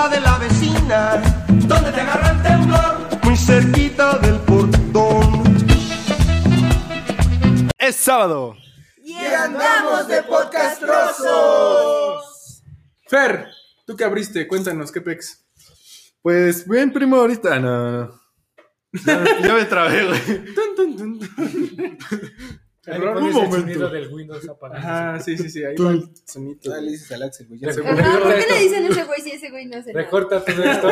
casa de la vecina, ¿Dónde te agarra el temblor? muy cerquita del portón. Es sábado. Y andamos de podcastrosos. Fer, ¿tú qué abriste? Cuéntanos, ¿qué pex? Pues bien, primo, ahorita no. no. Ya, ya me trabé, güey. Tun, tun, tun. Error, un el momento. sonido del Windows apagado. Ajá, sí, sí, sí, ahí va el sonito. Ah, le dices al Axel, güey. se- No, ¿por qué le dicen ese güey si ese güey no hace nada? Recorta todo esto.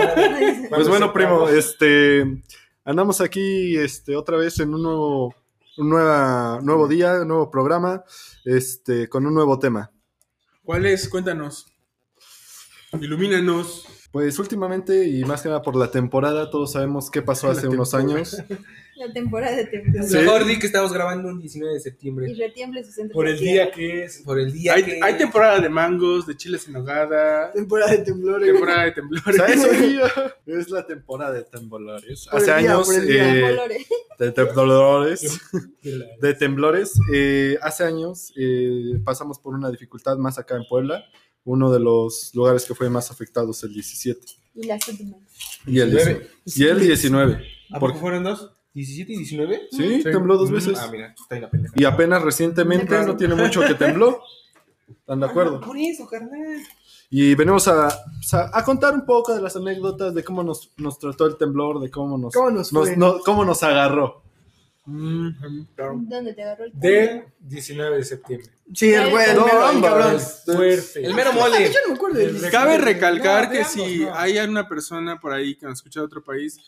Pues bueno, primo, este. Andamos aquí este, otra vez en un nuevo, un nueva, nuevo día, un nuevo programa, este, con un nuevo tema. ¿Cuál es? Cuéntanos. Ilumínanos. Pues últimamente, y más que nada por la temporada, todos sabemos qué pasó hace unos años. La temporada de temblor. Sí. Mejor di que estamos grabando un 19 de Y septiembre. retiemble su centro. Por el día que es. Por el día Hay, que... hay temporada de mangos, de chiles en nogada, Temporada de temblores. temporada de temblores. ¿Sabes? Es la temporada de temblores. Por Hace el día, años por el día. eh, de temblores. de temblores. eh, hace años eh, pasamos por una dificultad más acá en Puebla, uno de los lugares que fue más afectados el 17 Y las últimas. y el 19. Y el 19. ¿A Por- poco fueron dos? ¿17 y 19? Sí, tembló dos veces. Ah, mira, está ahí la pendeja. Y apenas recientemente, no tiene mucho que tembló. ¿Están de acuerdo? Por eso, carnal. Y venimos a, a, a contar un poco de las anécdotas de cómo nos, nos trató el temblor, de cómo nos, ¿Cómo nos fue? no- cómo nos agarró. Mm, ¿Dónde te agarró el Del 19 de septiembre. Sí, el güey, el No. Fuerte. El mero mole. Yo no me acuerdo Cabe recalcar No, que si hay alguna persona por ahí que nos escucha de otro país,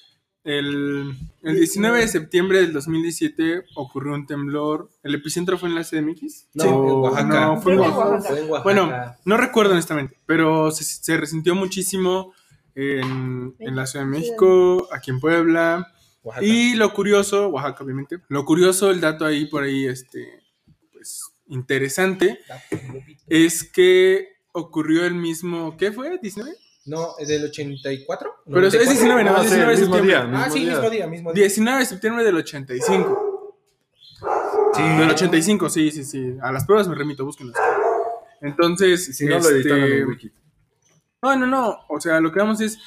el, el 19 de septiembre del 2017 ocurrió un temblor. ¿El epicentro fue en la CDMX? No, Sí. en Oaxaca. No, fue en Oaxaca. Oaxaca. Fue en Oaxaca. Bueno, no recuerdo honestamente, pero se, se resintió muchísimo en, en la Ciudad de México, aquí en Puebla. Oaxaca. Y lo curioso, Oaxaca obviamente, lo curioso, el dato ahí por ahí, este, pues interesante, es que ocurrió el mismo, ¿qué fue? ¿19? No, ¿es del 84? Pero es 19, no, Ah, es sí, 19 de el mismo septiembre. día. Ah, mismo sí, día. mismo día, mismo día. 19 de septiembre del 85. Sí. Del 85, sí, sí, sí. A las pruebas me remito, búsquenlas. Entonces, Si no lo editaron este, en Wiki. No, no, no. O sea, lo que vamos es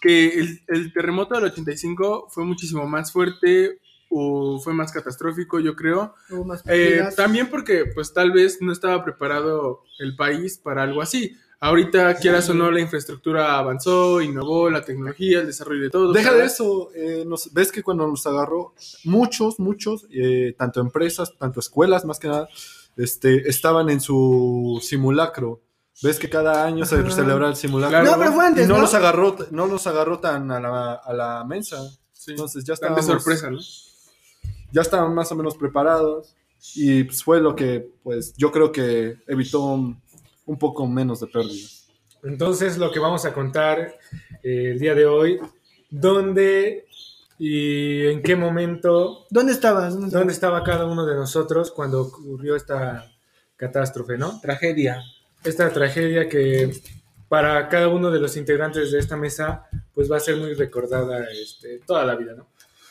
que el, el terremoto del 85 fue muchísimo más fuerte o fue más catastrófico, yo creo. Hubo más Eh, también porque, pues, tal vez no estaba preparado el país para algo así. Ahorita, quieras o no, la infraestructura avanzó, innovó, la tecnología, el desarrollo de todo. Deja ¿sabes? de eso, eh, nos- ves que cuando nos agarró, muchos, muchos, eh, tanto empresas, tanto escuelas, más que nada, este, estaban en su simulacro. Ves que cada año se Ajá. celebra el simulacro. Claro. No, pero fue antes, y no, ¿no? nos agarró, no nos agarró tan a la, a la mensa. Sí. Entonces ya Tan de sorpresa, ¿no? ya estaban más o menos preparados. Y pues, fue lo que, pues, yo creo que evitó un, poco menos de pérdidas. Entonces, lo que vamos a contar eh, el día de hoy, ¿dónde y en qué momento, ¿Dónde estabas? ¿Dónde estaba cada uno de nosotros cuando ocurrió esta catástrofe, ¿no? Tragedia. Esta tragedia que para cada uno de los integrantes de esta mesa, pues va a ser muy recordada este, toda la vida, ¿no?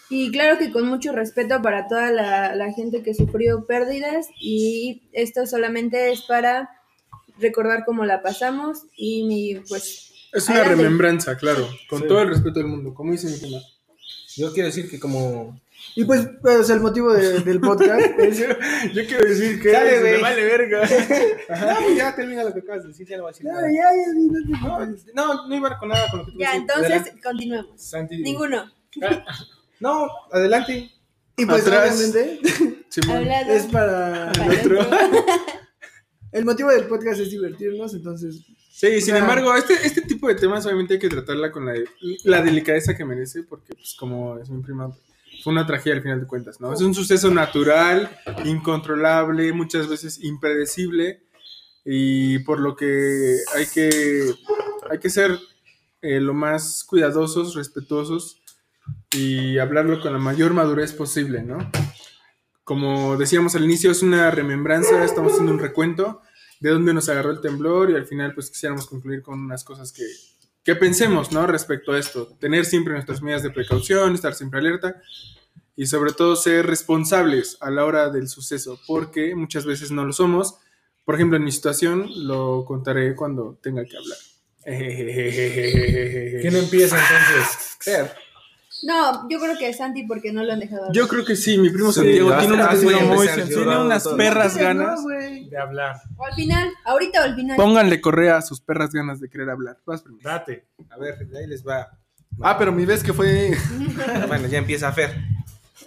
Y claro que con mucho respeto para toda la, la gente que sufrió pérdidas y esto solamente es para recordar cómo la pasamos y mi, pues Es una Adelante. remembranza, claro. Con Sí. todo el respeto del mundo, como dice mi prima. Yo quiero decir que como... Y pues, pues, el motivo de- del podcast es... Yo quiero decir que Dale, me vale verga. No, pues ya termina lo que acabas de decir, ya no va a decir Ya, nada. ya, ya, no. No, no iba con nada con lo que tú ya, entonces Adelante. continuemos. Santi, Ninguno. No, adelante. Y pues, Atrás. obviamente. Hablado. es para... para adentro. El motivo del podcast es divertirnos, entonces... Sí, sin embargo, este, este tipo de temas obviamente hay que tratarla con la, la delicadeza que merece, porque pues como es mi prima, fue una tragedia al final de cuentas, ¿no? Es un suceso natural, incontrolable, muchas veces impredecible, y por lo que hay que, hay que ser eh, lo más cuidadosos, respetuosos, y hablarlo con la mayor madurez posible, ¿no? Como decíamos al inicio, es una remembranza, estamos haciendo un recuento de dónde nos agarró el temblor y al final pues quisiéramos concluir con unas cosas que, que pensemos, ¿no? Respecto a esto. Tener siempre nuestras medidas de precaución, estar siempre alerta y sobre todo ser responsables a la hora del suceso, porque muchas veces no lo somos. Por ejemplo, en mi situación lo contaré cuando tenga que hablar. ¿Quién empieza entonces? No, yo creo que es Santi porque no lo han dejado. Yo creo que sí, mi primo Santiago tiene está, unas, sí, voy a muy- tiene unas perras ganas. De hablar. O al final, ahorita o al final. Pónganle correa a sus perras ganas de querer hablar. Vas primero. Date. A ver, ahí les va. Ah, pero mi vez que fue. Bueno, ya empieza Fer.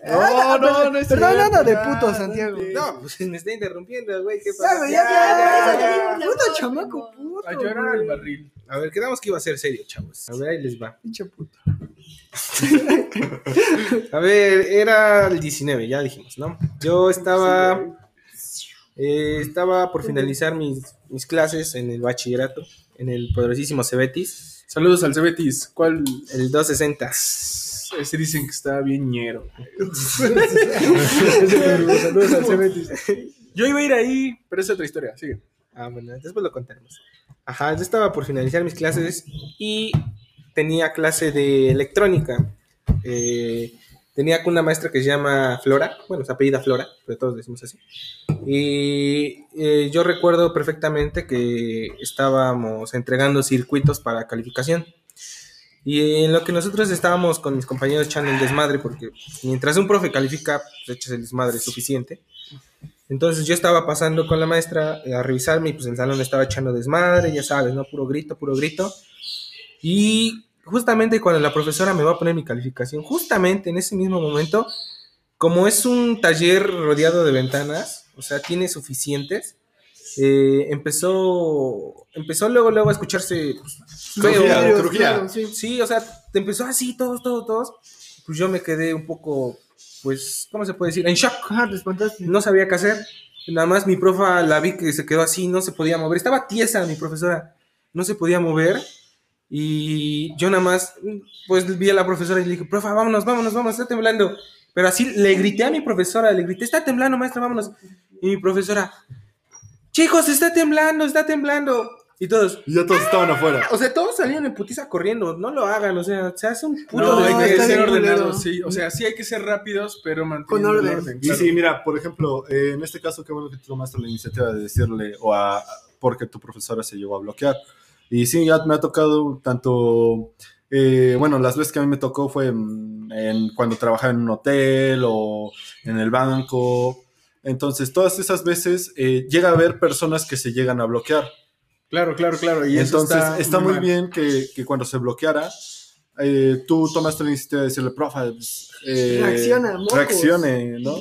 No, no, no es Perdón, nada de puto, Santiago. No, pues me está interrumpiendo, güey. ¿Qué pasa? Ya, ya, ya, ya, ya, ya. ya. Puto chamaco, puto. A llorar al barril. A ver, quedamos que iba a ser serio, chavos. A ver, ahí les va. Pinche puto. A ver, era el 19, ya dijimos, ¿no? Yo estaba. eh, estaba por finalizar mis, mis clases en el bachillerato, en el poderosísimo Cebetis, Saludos al Cebetis. ¿Cuál? el 260. Ese dicen que está bien ñero. Saludos al Cebetis. Yo iba a ir ahí, pero es otra historia. Sigue. Ah, bueno, después lo contaremos. Ajá, yo estaba por finalizar mis clases y tenía clase de electrónica. Eh, tenía una maestra que se llama Flora, bueno, se apellida Flora, pero todos decimos así. Y eh, yo recuerdo perfectamente que estábamos entregando circuitos para calificación. Y en lo que nosotros estábamos con mis compañeros echando el desmadre, porque mientras un profe califica, pues echas el desmadre suficiente. Entonces yo estaba pasando con la maestra a revisarme y pues el salón estaba echando desmadre, ya sabes, ¿no? Puro grito, puro grito. Y justamente cuando la profesora me va a poner mi calificación, justamente en ese mismo momento, como es un taller rodeado de ventanas, o sea, tiene suficientes, eh, empezó, empezó luego, luego a escucharse pues, feo. Crujía, crujía. claro, sí. Sí, o sea, te empezó así, todos, todos, todos. Pues yo me quedé un poco, pues, ¿cómo se puede decir? En shock. Espantaste. No sabía qué hacer. Nada más mi profa la vi que se quedó así, no se podía mover. Estaba tiesa mi profesora, no se podía mover. Y yo nada más, pues vi a la profesora y le dije, profa, vámonos, vámonos, vámonos, está temblando. Pero así le grité a mi profesora, le grité, está temblando, maestra, vámonos. Y mi profesora, chicos, está temblando, está temblando. Y todos, Y ya todos estaban afuera. o sea, todos salían en putiza corriendo, no lo hagan, o sea, se hace un puto No, hay no, que ser ordenados, culero. sí. O sea, sí hay que ser rápidos, pero manteniendo Con orden. orden. Y claro. sí, mira, por ejemplo, eh, en este caso, qué bueno que tú tomaste la iniciativa de decirle, o a, porque tu profesora se llegó a bloquear. Y sí, ya me ha tocado tanto, eh, bueno, las veces que a mí me tocó fue en, en cuando trabajaba en un hotel o en el banco. Entonces, todas esas veces eh, llega a haber personas que se llegan a bloquear. Claro, claro, claro. Y eso Entonces, está, muy mal. bien que, que cuando se bloqueara, eh, tú tomaste la iniciativa de decirle, profe, pues, eh, Reacciona, mocos. reaccione, ¿no?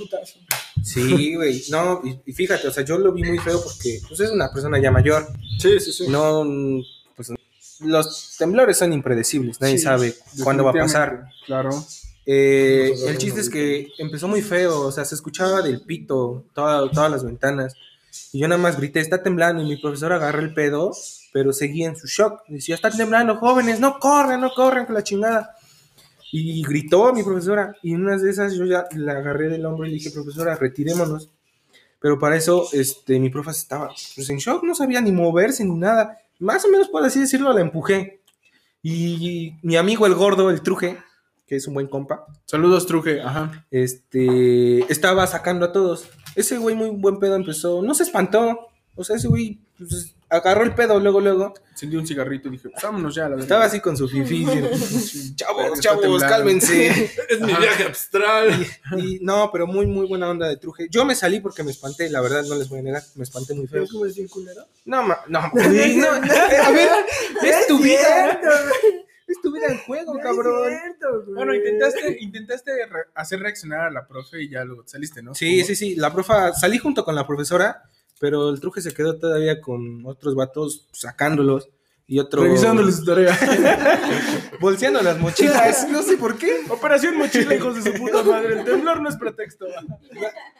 Sí, güey, no, y, y fíjate, o sea, yo lo vi muy feo porque pues, es una persona ya mayor, Sí, sí, sí. no, pues los temblores son impredecibles, nadie Sí, sabe cuándo va a pasar. Claro. Eh, el chiste es que empezó muy feo, o sea, se escuchaba del pito toda- todas las ventanas. Y yo nada más grité, está temblando, y mi profesor agarró el pedo, pero seguía en su shock. Decía, está temblando, jóvenes, no corran, no corran con la chingada. Y gritó mi profesora, y en una de esas yo ya la agarré del hombro y le dije, profesora, retirémonos. Pero para eso, este, mi profe estaba pues, en shock, no sabía ni moverse ni nada. Más o menos, por así decirlo, la empujé. Y mi amigo el gordo, el truje, que es un buen compa, Saludos, Truje. Ajá. este, estaba sacando a todos. Ese güey muy buen pedo empezó, no se espantó, o sea, ese güey pues, agarró el pedo luego, luego. Encendí un cigarrito y dije, pues vámonos ya. La verdad. Estaba así con su fifi. chavos, chavos, cálmense. Es mi viaje astral. Y no, pero muy, muy buena onda de truje. Yo me salí porque me espanté, la verdad, no les voy a negar, me espanté muy feo. ¿Pero cómo decir culero? No, ma- no, güey, no, a ver, es tu vida, es tu vida en juego, cabrón. Bueno, intentaste, intentaste re- hacer reaccionar a la profe y ya luego saliste, ¿no? Sí, sí, sí. La profa, salí junto con la profesora, pero el truje se quedó todavía con otros vatos sacándolos y otro. Revisándoles su tarea. Bolseando las mochilas. no sé por qué. Operación mochila, hijos de su puta madre. El temblor no es pretexto.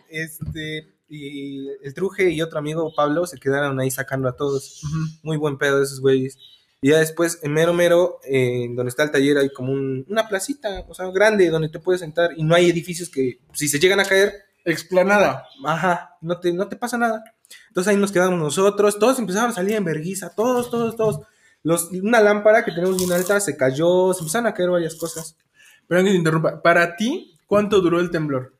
Este. Y el truje y otro amigo, Pablo, se quedaron ahí sacando a todos. Muy buen pedo esos güeyes. Y ya después, en mero mero, eh, donde está el taller, hay como un- una placita, o sea, grande, donde te puedes sentar y no hay edificios que, si se llegan a caer, Explanada. Ajá, no te, no te pasa nada. Entonces ahí nos quedamos nosotros, todos empezaron a salir en verguiza, todos, todos, todos. Los, una lámpara que tenemos bien alta se cayó, se empezaron a caer varias cosas. Pero que te interrumpa. Para ti, ¿cuánto duró el temblor?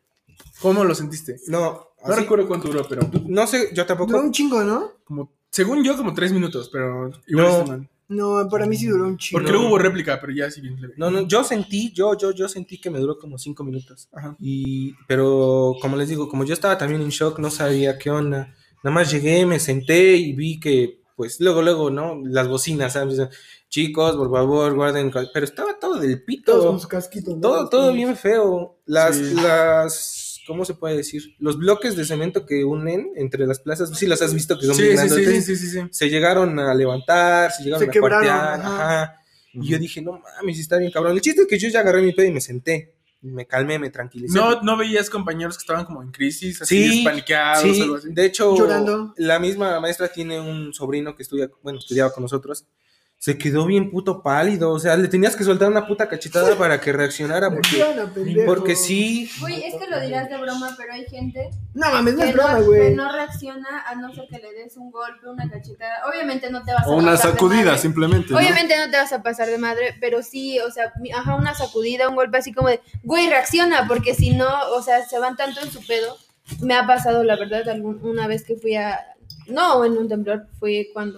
¿Cómo lo sentiste? No, No así- recuerdo cuánto duró, pero no sé, yo tampoco. Duró un chingo, ¿no? como, según yo, como tres minutos, pero igual No. está mal. No, para mí sí duró un chingo. Porque luego hubo réplica, pero ya sí bien leve. No, no, yo sentí, yo, yo, yo sentí que me duró como cinco minutos. Ajá. Y, pero como les digo, como yo estaba también en shock, no sabía qué onda. Nada más llegué, me senté y vi que, pues, luego, luego, ¿no? Las bocinas, ¿sabes? Chicos, por favor, guarden. ca-". Pero estaba todo del pito. Todos con su casquito. ¿no? Todo, todo bien feo. Las, Sí. las, ¿cómo se puede decir? Los bloques de cemento que unen entre las plazas, sí las has visto que son Sí, bien sí, sí, sí, grandotes. sí, sí, sí. Se llegaron a levantar, se llegaron Se a quebraron, cuartear, ajá. ajá. Y yo dije, no mames, está bien cabrón. El chiste es que yo ya agarré mi pedo y me senté. Me calmé, me tranquilicé. No, no veías compañeros que estaban como en crisis, así Sí, paniqueados Sí, o algo así. de hecho, Llorando. la misma maestra tiene un sobrino que estudia, bueno, estudiaba con nosotros. Se quedó bien puto pálido, o sea, le tenías que soltar una puta cachetada para que reaccionara, porque, porque sí, Güey, es que lo dirás de broma, pero hay gente No mames, no que es broma, no, que güey. no reacciona a no ser que le des un golpe, una cachetada. Obviamente no te vas a O una pasar de sacudida, madre. simplemente. ¿no? Obviamente no te vas a pasar de madre, pero sí, o sea, ajá, una sacudida, un golpe así como de, güey, reacciona, porque si no, o sea, se van tanto en su pedo. Me ha pasado, la verdad, algún, una vez que fui a, no, en un temblor, fue cuando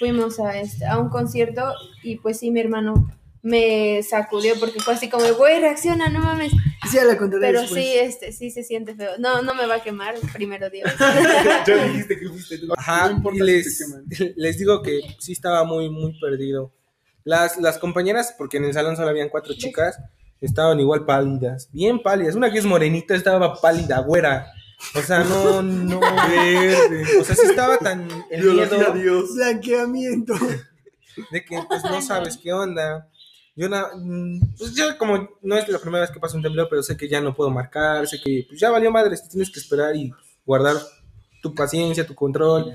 fuimos a, este, a un concierto y pues sí, mi hermano me sacudió porque fue así como, güey, reacciona, no mames. Sí, ya la Pero después. sí, este, sí se siente feo. No, no me va a quemar, primero Dios. Ya dijiste que fuiste tú. Ajá, No y si les, les digo que sí estaba muy, muy perdido. Las, las compañeras, porque en el salón solo habían cuatro chicas, estaban igual pálidas, bien pálidas. Una que es morenita estaba pálida, güera. O sea, no, no, verde. O sea, sí estaba tan el miedo Dios. Blanqueamiento. de que pues no sabes qué onda. Yo, na- mm, pues yo como no es la primera vez que pasa un temblor, pero sé que ya no puedo marcar, sé que pues ya valió madre, tienes que esperar y guardar tu paciencia, tu control,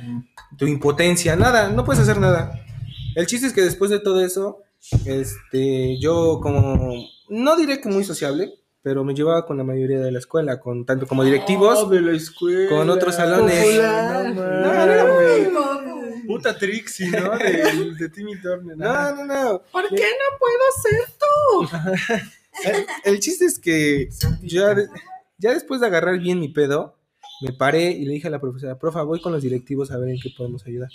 tu impotencia, nada, no puedes hacer nada. El chiste es que después de todo eso, este, yo como, no diré que muy sociable, pero me llevaba con la mayoría de la escuela, con tanto como directivos, Oh, de la escuela. con otros salones. Popular. No, No, no Puta Trixie, ¿no? De, de Timmy Turner. No, no, no. ¿Por qué no puedo ser tú? El, el chiste es que yo ya, ya después de agarrar bien mi pedo, me paré y le dije a la profesora, profa, voy con los directivos a ver en qué podemos ayudar.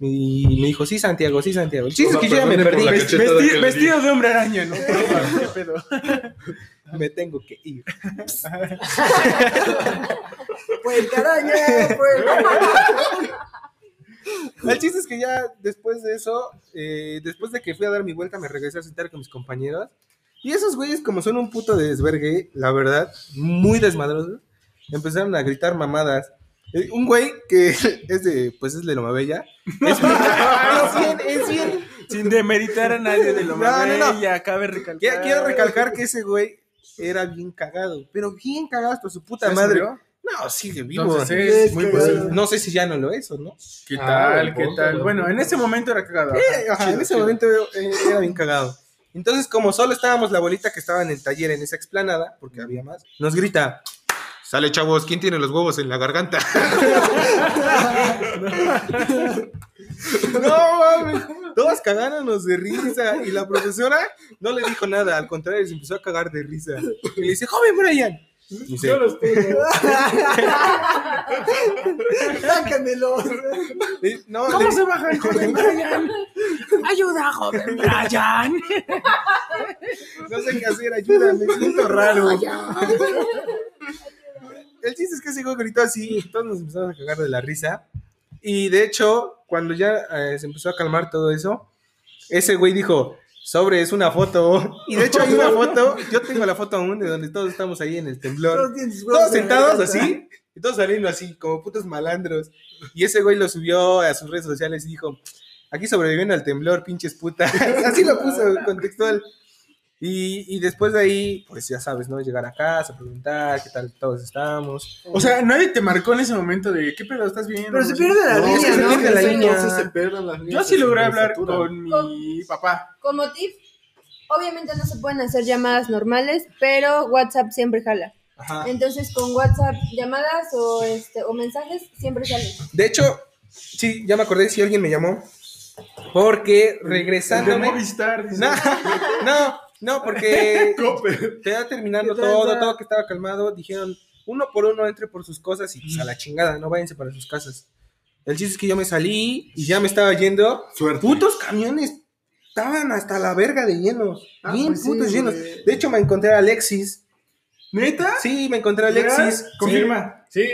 Y me dijo, sí, Santiago, sí, Santiago. El chiste es que yo ya me perdí. Vesti- vestido de hombre araña, ¿no? ¿Qué pedo? Me tengo que ir. Pues caraña, pues. El chiste es que ya después de eso, eh, después de que fui a dar mi vuelta, me regresé a sentar con mis compañeros. Y esos güeyes, como son un puto de desvergue, la verdad, muy desmadrosos, empezaron a gritar mamadas. Eh, un güey que es de, pues es de Loma Bella. Es, es bien, es bien. Sin demeritar a nadie de lo No, no, no. bella, cabe recalcar. Quiero, quiero recalcar que ese güey era bien cagado, pero bien cagado hasta su puta ¿Se madre. murió? No, sigue vivo. Entonces es muy Es posible. cagado. No sé si ya no lo es o no. ¿Qué Ah, tal? ¿Qué tal? buen Bueno, en ese momento era cagado. Eh, ajá, chido, en ese chido. momento eh, era bien cagado. Entonces, como solo estábamos la bolita que estaba en el taller en esa explanada, porque había más, nos grita, sale chavos, ¿quién tiene los huevos en la garganta? no mames, todos cagándonos de risa y la profesora no le dijo nada, al contrario, se empezó a cagar de risa. Y le dice, joven Brian. Dice, Yo los tengo. Sácamelos. no, ¿Cómo le- se baja el joven Brian? Ayuda, joven Brian. No sé qué hacer, ayúdame, me siento raro. El chiste es que ese güey gritó así, y todos nos empezamos a cagar de la risa. Y de hecho, cuando ya eh, se empezó a calmar todo eso, ese güey dijo, sobre, es una foto. Y de hecho hay una foto, yo tengo la foto aún de donde todos estamos ahí en el temblor. Todos sentados así, y todos saliendo así, como putos malandros. Y ese güey lo subió a sus redes sociales y dijo, aquí sobreviviendo al temblor, pinches putas. así lo puso contextual. Y, y después de ahí, pues ya sabes, ¿no? Llegar a casa, preguntar qué tal todos estamos. O sea, nadie te marcó en ese momento de ¿qué pedo estás viendo? Pero se pierde la No, línea, se pierde la línea. Entonces se pierden las Yo sí logré hablar con mi papá. Como tip, obviamente no se pueden hacer llamadas normales, pero WhatsApp siempre jala. Ajá. Entonces con WhatsApp llamadas o este o mensajes siempre salen. De hecho, sí, ya me acordé si alguien me llamó. Porque De regresándome. Movistar. dice. No, no, no, porque te terminando ¿Qué tal, todo, todo que estaba calmado. Dijeron, uno por uno entre por sus cosas y pues a la chingada, no váyanse para sus casas. El chiste es que yo me salí y ya me estaba yendo. Suerte. Putos camiones estaban hasta la verga de llenos. Ah, bien pues sí, putos llenos. De hecho, me encontré a Alexis. ¿Neta? Sí, me encontré a Alexis. Confirma. Sí,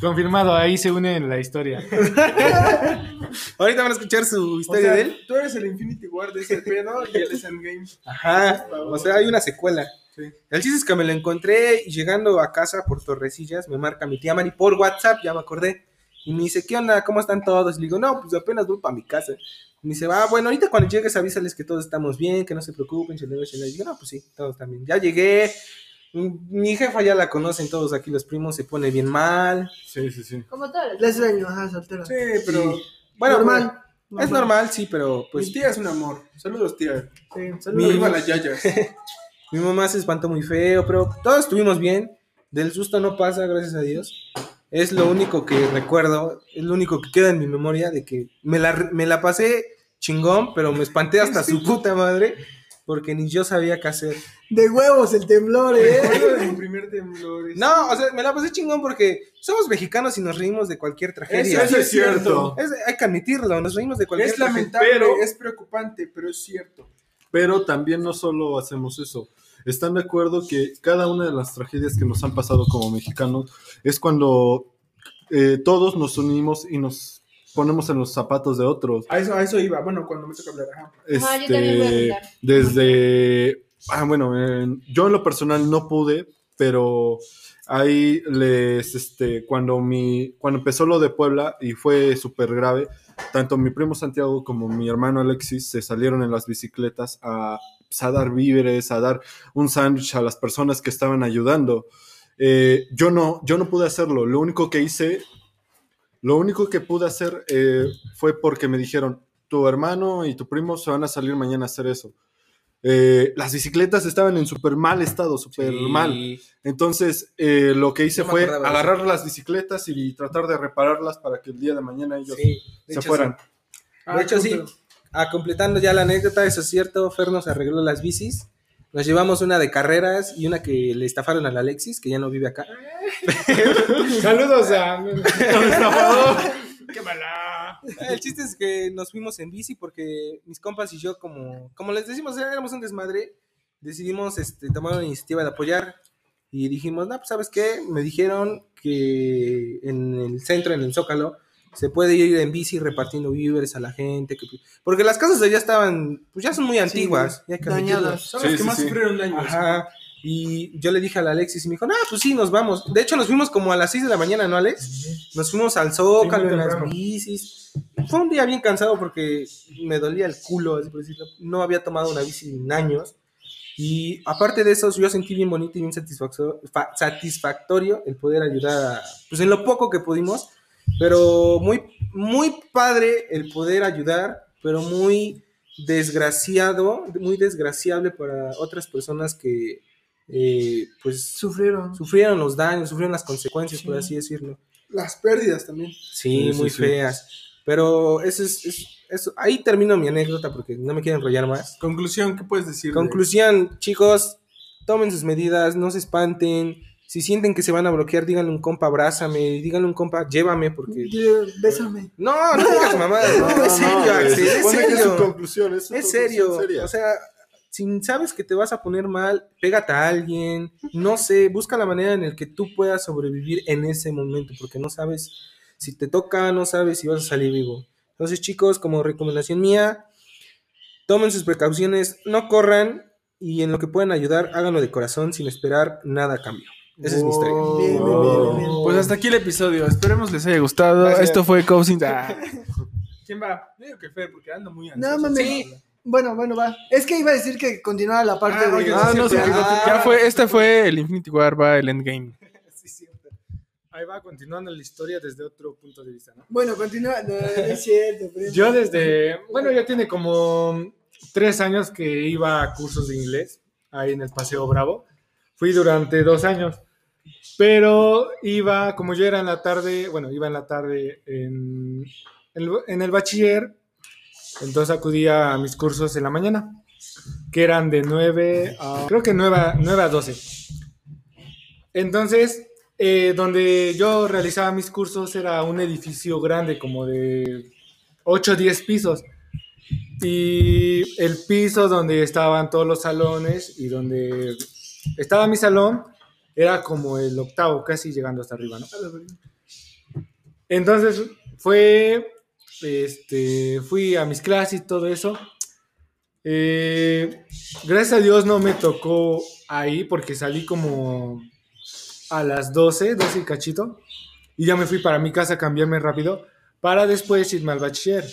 confirmado, ahí se une en la historia. Ahorita van a escuchar su O historia sea, de él. tú eres el Infinity War de ese pedo y él es Endgame. Ajá. O sea, hay una secuela. Sí. El chiste es que me lo encontré y llegando a casa por Torrecillas, me marca mi tía Mari por WhatsApp, ya me acordé. Y me dice, ¿qué onda? ¿Cómo están todos? Le digo, no, pues apenas voy para mi casa. Y me dice, ah, bueno, ahorita cuando llegues avísales que todos estamos bien, que no se preocupen. chelero, chelero". Y digo, no, pues sí, todos están bien. Ya llegué. Mi jefa ya la conocen todos aquí los primos, se pone bien mal. Sí, sí, sí. Como todas La las extraño, ajá, soltera. Sí, pero Bueno, normal. pues, es normal, sí, pero pues pues tía es un amor. Saludos, tía. Sí, Mi- saludos. Viva las yayas. Mi mamá se espantó muy feo, pero todos estuvimos bien. Del susto no pasa, gracias a Dios. Es lo único que recuerdo, es lo único que queda en mi memoria de que me la, me la pasé chingón, pero me espanté hasta su puta madre porque ni yo sabía qué hacer. De huevos el temblor, eh. Recuerdo de mi primer temblor. No, o sea, me la pasé chingón porque somos mexicanos y nos reímos de cualquier tragedia. Eso es cierto. Es- hay que admitirlo, nos reímos de cualquier Es tragedia. lamentable, Pero- es preocupante, pero es cierto. Pero también no solo hacemos eso. ¿Están de acuerdo que cada una de las tragedias que nos han pasado como mexicanos es cuando eh, todos nos unimos y nos ponemos en los zapatos de otros? A eso, a eso iba. Bueno, cuando me toca hablar. Ajá. Ajá, yo también voy a Este, contar. desde, ah, bueno, en- yo en lo personal no pude, pero ahí les, este, cuando mi, cuando empezó lo de Puebla y fue súper grave, tanto mi primo Santiago como mi hermano Alexis se salieron en las bicicletas a, pues, a dar víveres, a dar un sándwich a las personas que estaban ayudando. Eh, yo no, yo no pude hacerlo. Lo único que hice, lo único que pude hacer eh, fue porque me dijeron, tu hermano y tu primo se van a salir mañana a hacer eso. Eh, las bicicletas estaban en súper mal estado, súper Sí. mal. Entonces, eh, lo que hice No fue agarrar las bicicletas y tratar de repararlas para que el día de mañana ellos Sí, de se hecho, fueran. Ah, De hecho, sí. pero- Ah, completando ya la anécdota, eso es cierto. Fer nos arregló las bicis. Nos llevamos una de carreras y una que le estafaron al Alexis, que ya no vive acá. Saludos a. ¡Qué mala! El chiste es que nos fuimos en bici porque mis compas y yo, como, como les decimos, éramos un desmadre, decidimos este, tomar una iniciativa de apoyar. Y dijimos, no, pues sabes qué, me dijeron que en el centro, en el Zócalo, se puede ir en bici repartiendo víveres a la gente. que- porque las casas de allá estaban, pues ya son muy antiguas. y hay que dañadas. Son Sí, los que sí, más sí. sufrieron daños. Ajá. Y yo le dije al Alexis y me dijo, no, pues sí, nos vamos. De hecho, nos fuimos como a las 6 de la mañana, ¿no, Alex? Nos fuimos al Zócalo Sí, en las bicis. Fue un día bien cansado porque me dolía el culo, así por decirlo. No había tomado una bici en años. Y aparte de eso, yo sentí bien bonito y bien satisfacto- fa- satisfactorio el poder ayudar, a- pues en lo poco que pudimos. Pero muy, muy padre el poder ayudar, pero muy desgraciado, muy desgraciable para otras personas que, eh, pues, Sufrieron. sufrieron los daños, sufrieron las consecuencias, por así decirlo. Las pérdidas también. Sí, muy sí. feas. Pero eso es, es- eso, ahí termino mi anécdota porque no me quiero enrollar más. Conclusión, ¿qué puedes decir? de- Conclusión, chicos, tomen sus medidas, no se espanten. Si sienten que se van a bloquear, díganle un compa, abrázame, díganle un compa, llévame, porque... Bésame. No, no digas mamadas, no, es serio, Axel, es supone que es su serio. conclusión. Es, su Es conclusión serio, seria. o sea, si sabes que te vas a poner mal, pégate a alguien, no sé, busca la manera en la que tú puedas sobrevivir en ese momento, porque no sabes si te toca, no sabes si vas a salir vivo. Entonces, chicos, como recomendación mía, tomen sus precauciones, no corran y en lo que puedan ayudar, háganlo de corazón sin esperar nada a cambio. Esa es mi historia. Bien, bien, bien, bien. Pues hasta aquí el episodio. Esperemos les haya gustado. Gracias. Esto fue Cousin. Ah. ¿Quién va? Yo digo que Fer, porque ando muy No ansioso. mames. Sí. Bueno, bueno, va. Es que iba a decir que continuara la parte Ah, de. Ah, sí, no, cierto. sí, Ah. Ya fue, este fue el Infinity War, va el Endgame. Ahí va continuando la historia desde otro punto de vista, ¿no? Bueno, continúa. No, no es cierto. primo. Yo desde, bueno, ya tiene como tres años que iba a cursos de inglés ahí en el Paseo Bravo. Fui durante dos años, pero iba, como yo era en la tarde, bueno, iba en la tarde en, en el- bachiller, entonces acudía a mis cursos en la mañana, que eran de 9 a, creo que 9 a, 9 a 12. Entonces, eh, donde yo realizaba mis cursos era un edificio grande, como de 8 o 10 pisos. Y el piso donde estaban todos los salones y donde estaba mi salón era como el octavo, casi llegando hasta arriba, ¿no? Entonces fue, este, fui a mis clases y todo eso. Eh, gracias a Dios no me tocó ahí porque salí como a las 12, 12 y cachito. Y ya me fui para mi casa a cambiarme rápido para después irme al bachiller.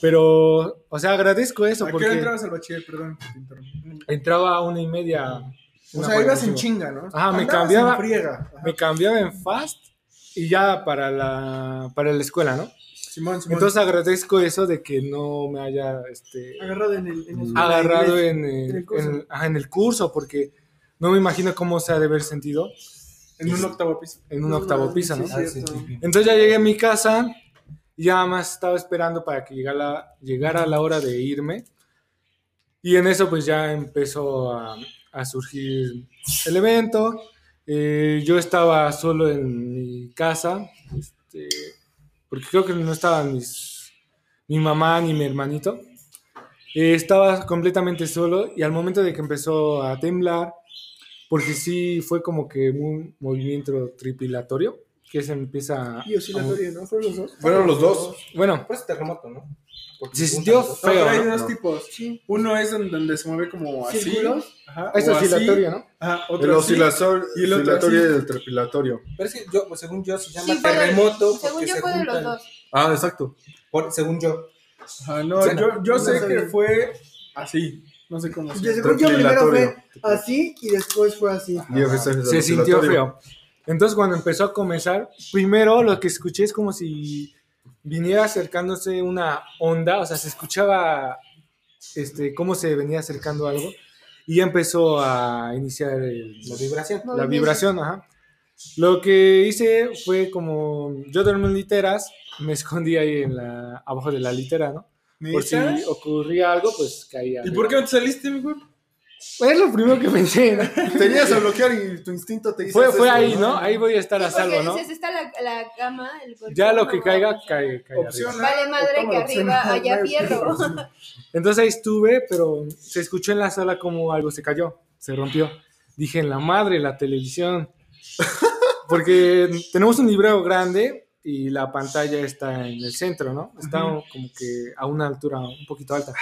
Pero, o sea, agradezco eso ¿A qué porque hora entrabas al bachiller? Perdón, te interrumpí. entraba a una y media. O sea, ibas en 45. chinga, ¿no? Ajá, me cambiaba- en friega. Ajá. Me cambiaba en fast y ya para la, para la escuela, ¿no? Simón, Simón. Entonces agradezco eso de que no me haya este, Agarrado en el, en el- agarrado en el, en el ajá, en el curso, porque no me imagino cómo se ha de haber sentido en un octavo piso. en un octavo piso, ¿no? Sí, cierto. Entonces ya llegué a mi casa y ya más estaba esperando para que llegara, llegara la hora de irme. Y en eso pues ya empezó a, a surgir el evento. Eh, yo estaba solo en mi casa, este, porque creo que no estaban mis, mi mamá ni mi hermanito. Eh, estaba completamente solo y al momento de que empezó a temblar, porque sí fue como que un movimiento tripilatorio, que se empieza... Y oscilatorio, ¿no? Fueron los dos. Fueron los dos. Bueno, Pues terremoto, ¿no? Porque se sintió feo, hay ¿no? dos tipos. Uno es en donde se mueve como así. ¿Círculos? Ajá, Es oscilatorio, ¿no? Ajá, El otro oscilador, y el oscilatorio y el trepilatorio. Pero es que yo, pues, según yo, se llama terremoto. según yo se fue de los dos. Ah, exacto. por- según yo. Ajá, no, O sea, yo, yo no sé que fue así. No sé cómo se Yo, según yo, primero fue así y después fue así. Se sintió feo. Entonces cuando empezó a comenzar, primero lo que escuché es como si viniera acercándose una onda, o sea, se escuchaba este, cómo se venía acercando algo y ya empezó a iniciar el- La vibración. la vibración, ajá. Lo que hice fue como yo dormí en literas, me escondí ahí en la, abajo de la litera, ¿no? Por si ocurría algo, pues caía. ¿Y por qué no te saliste, mejor? Es lo primero que pensé. ¿no? Tenías a bloquear y tu instinto te dice. Fue, "Haz fue esto", ahí, ¿no? Ahí voy a estar a salvo, ¿no? dices, está la, la cama, el colchón, Ya lo que no, caiga, cae, cae Opción arriba. A, Vale madre que arriba haya fierro. Entonces ahí estuve, pero se escuchó en la sala como algo se cayó, se rompió. Dije, en la madre, la televisión. Porque tenemos un librero grande y la pantalla está en el centro, ¿no? Está como que a una altura un poquito alta.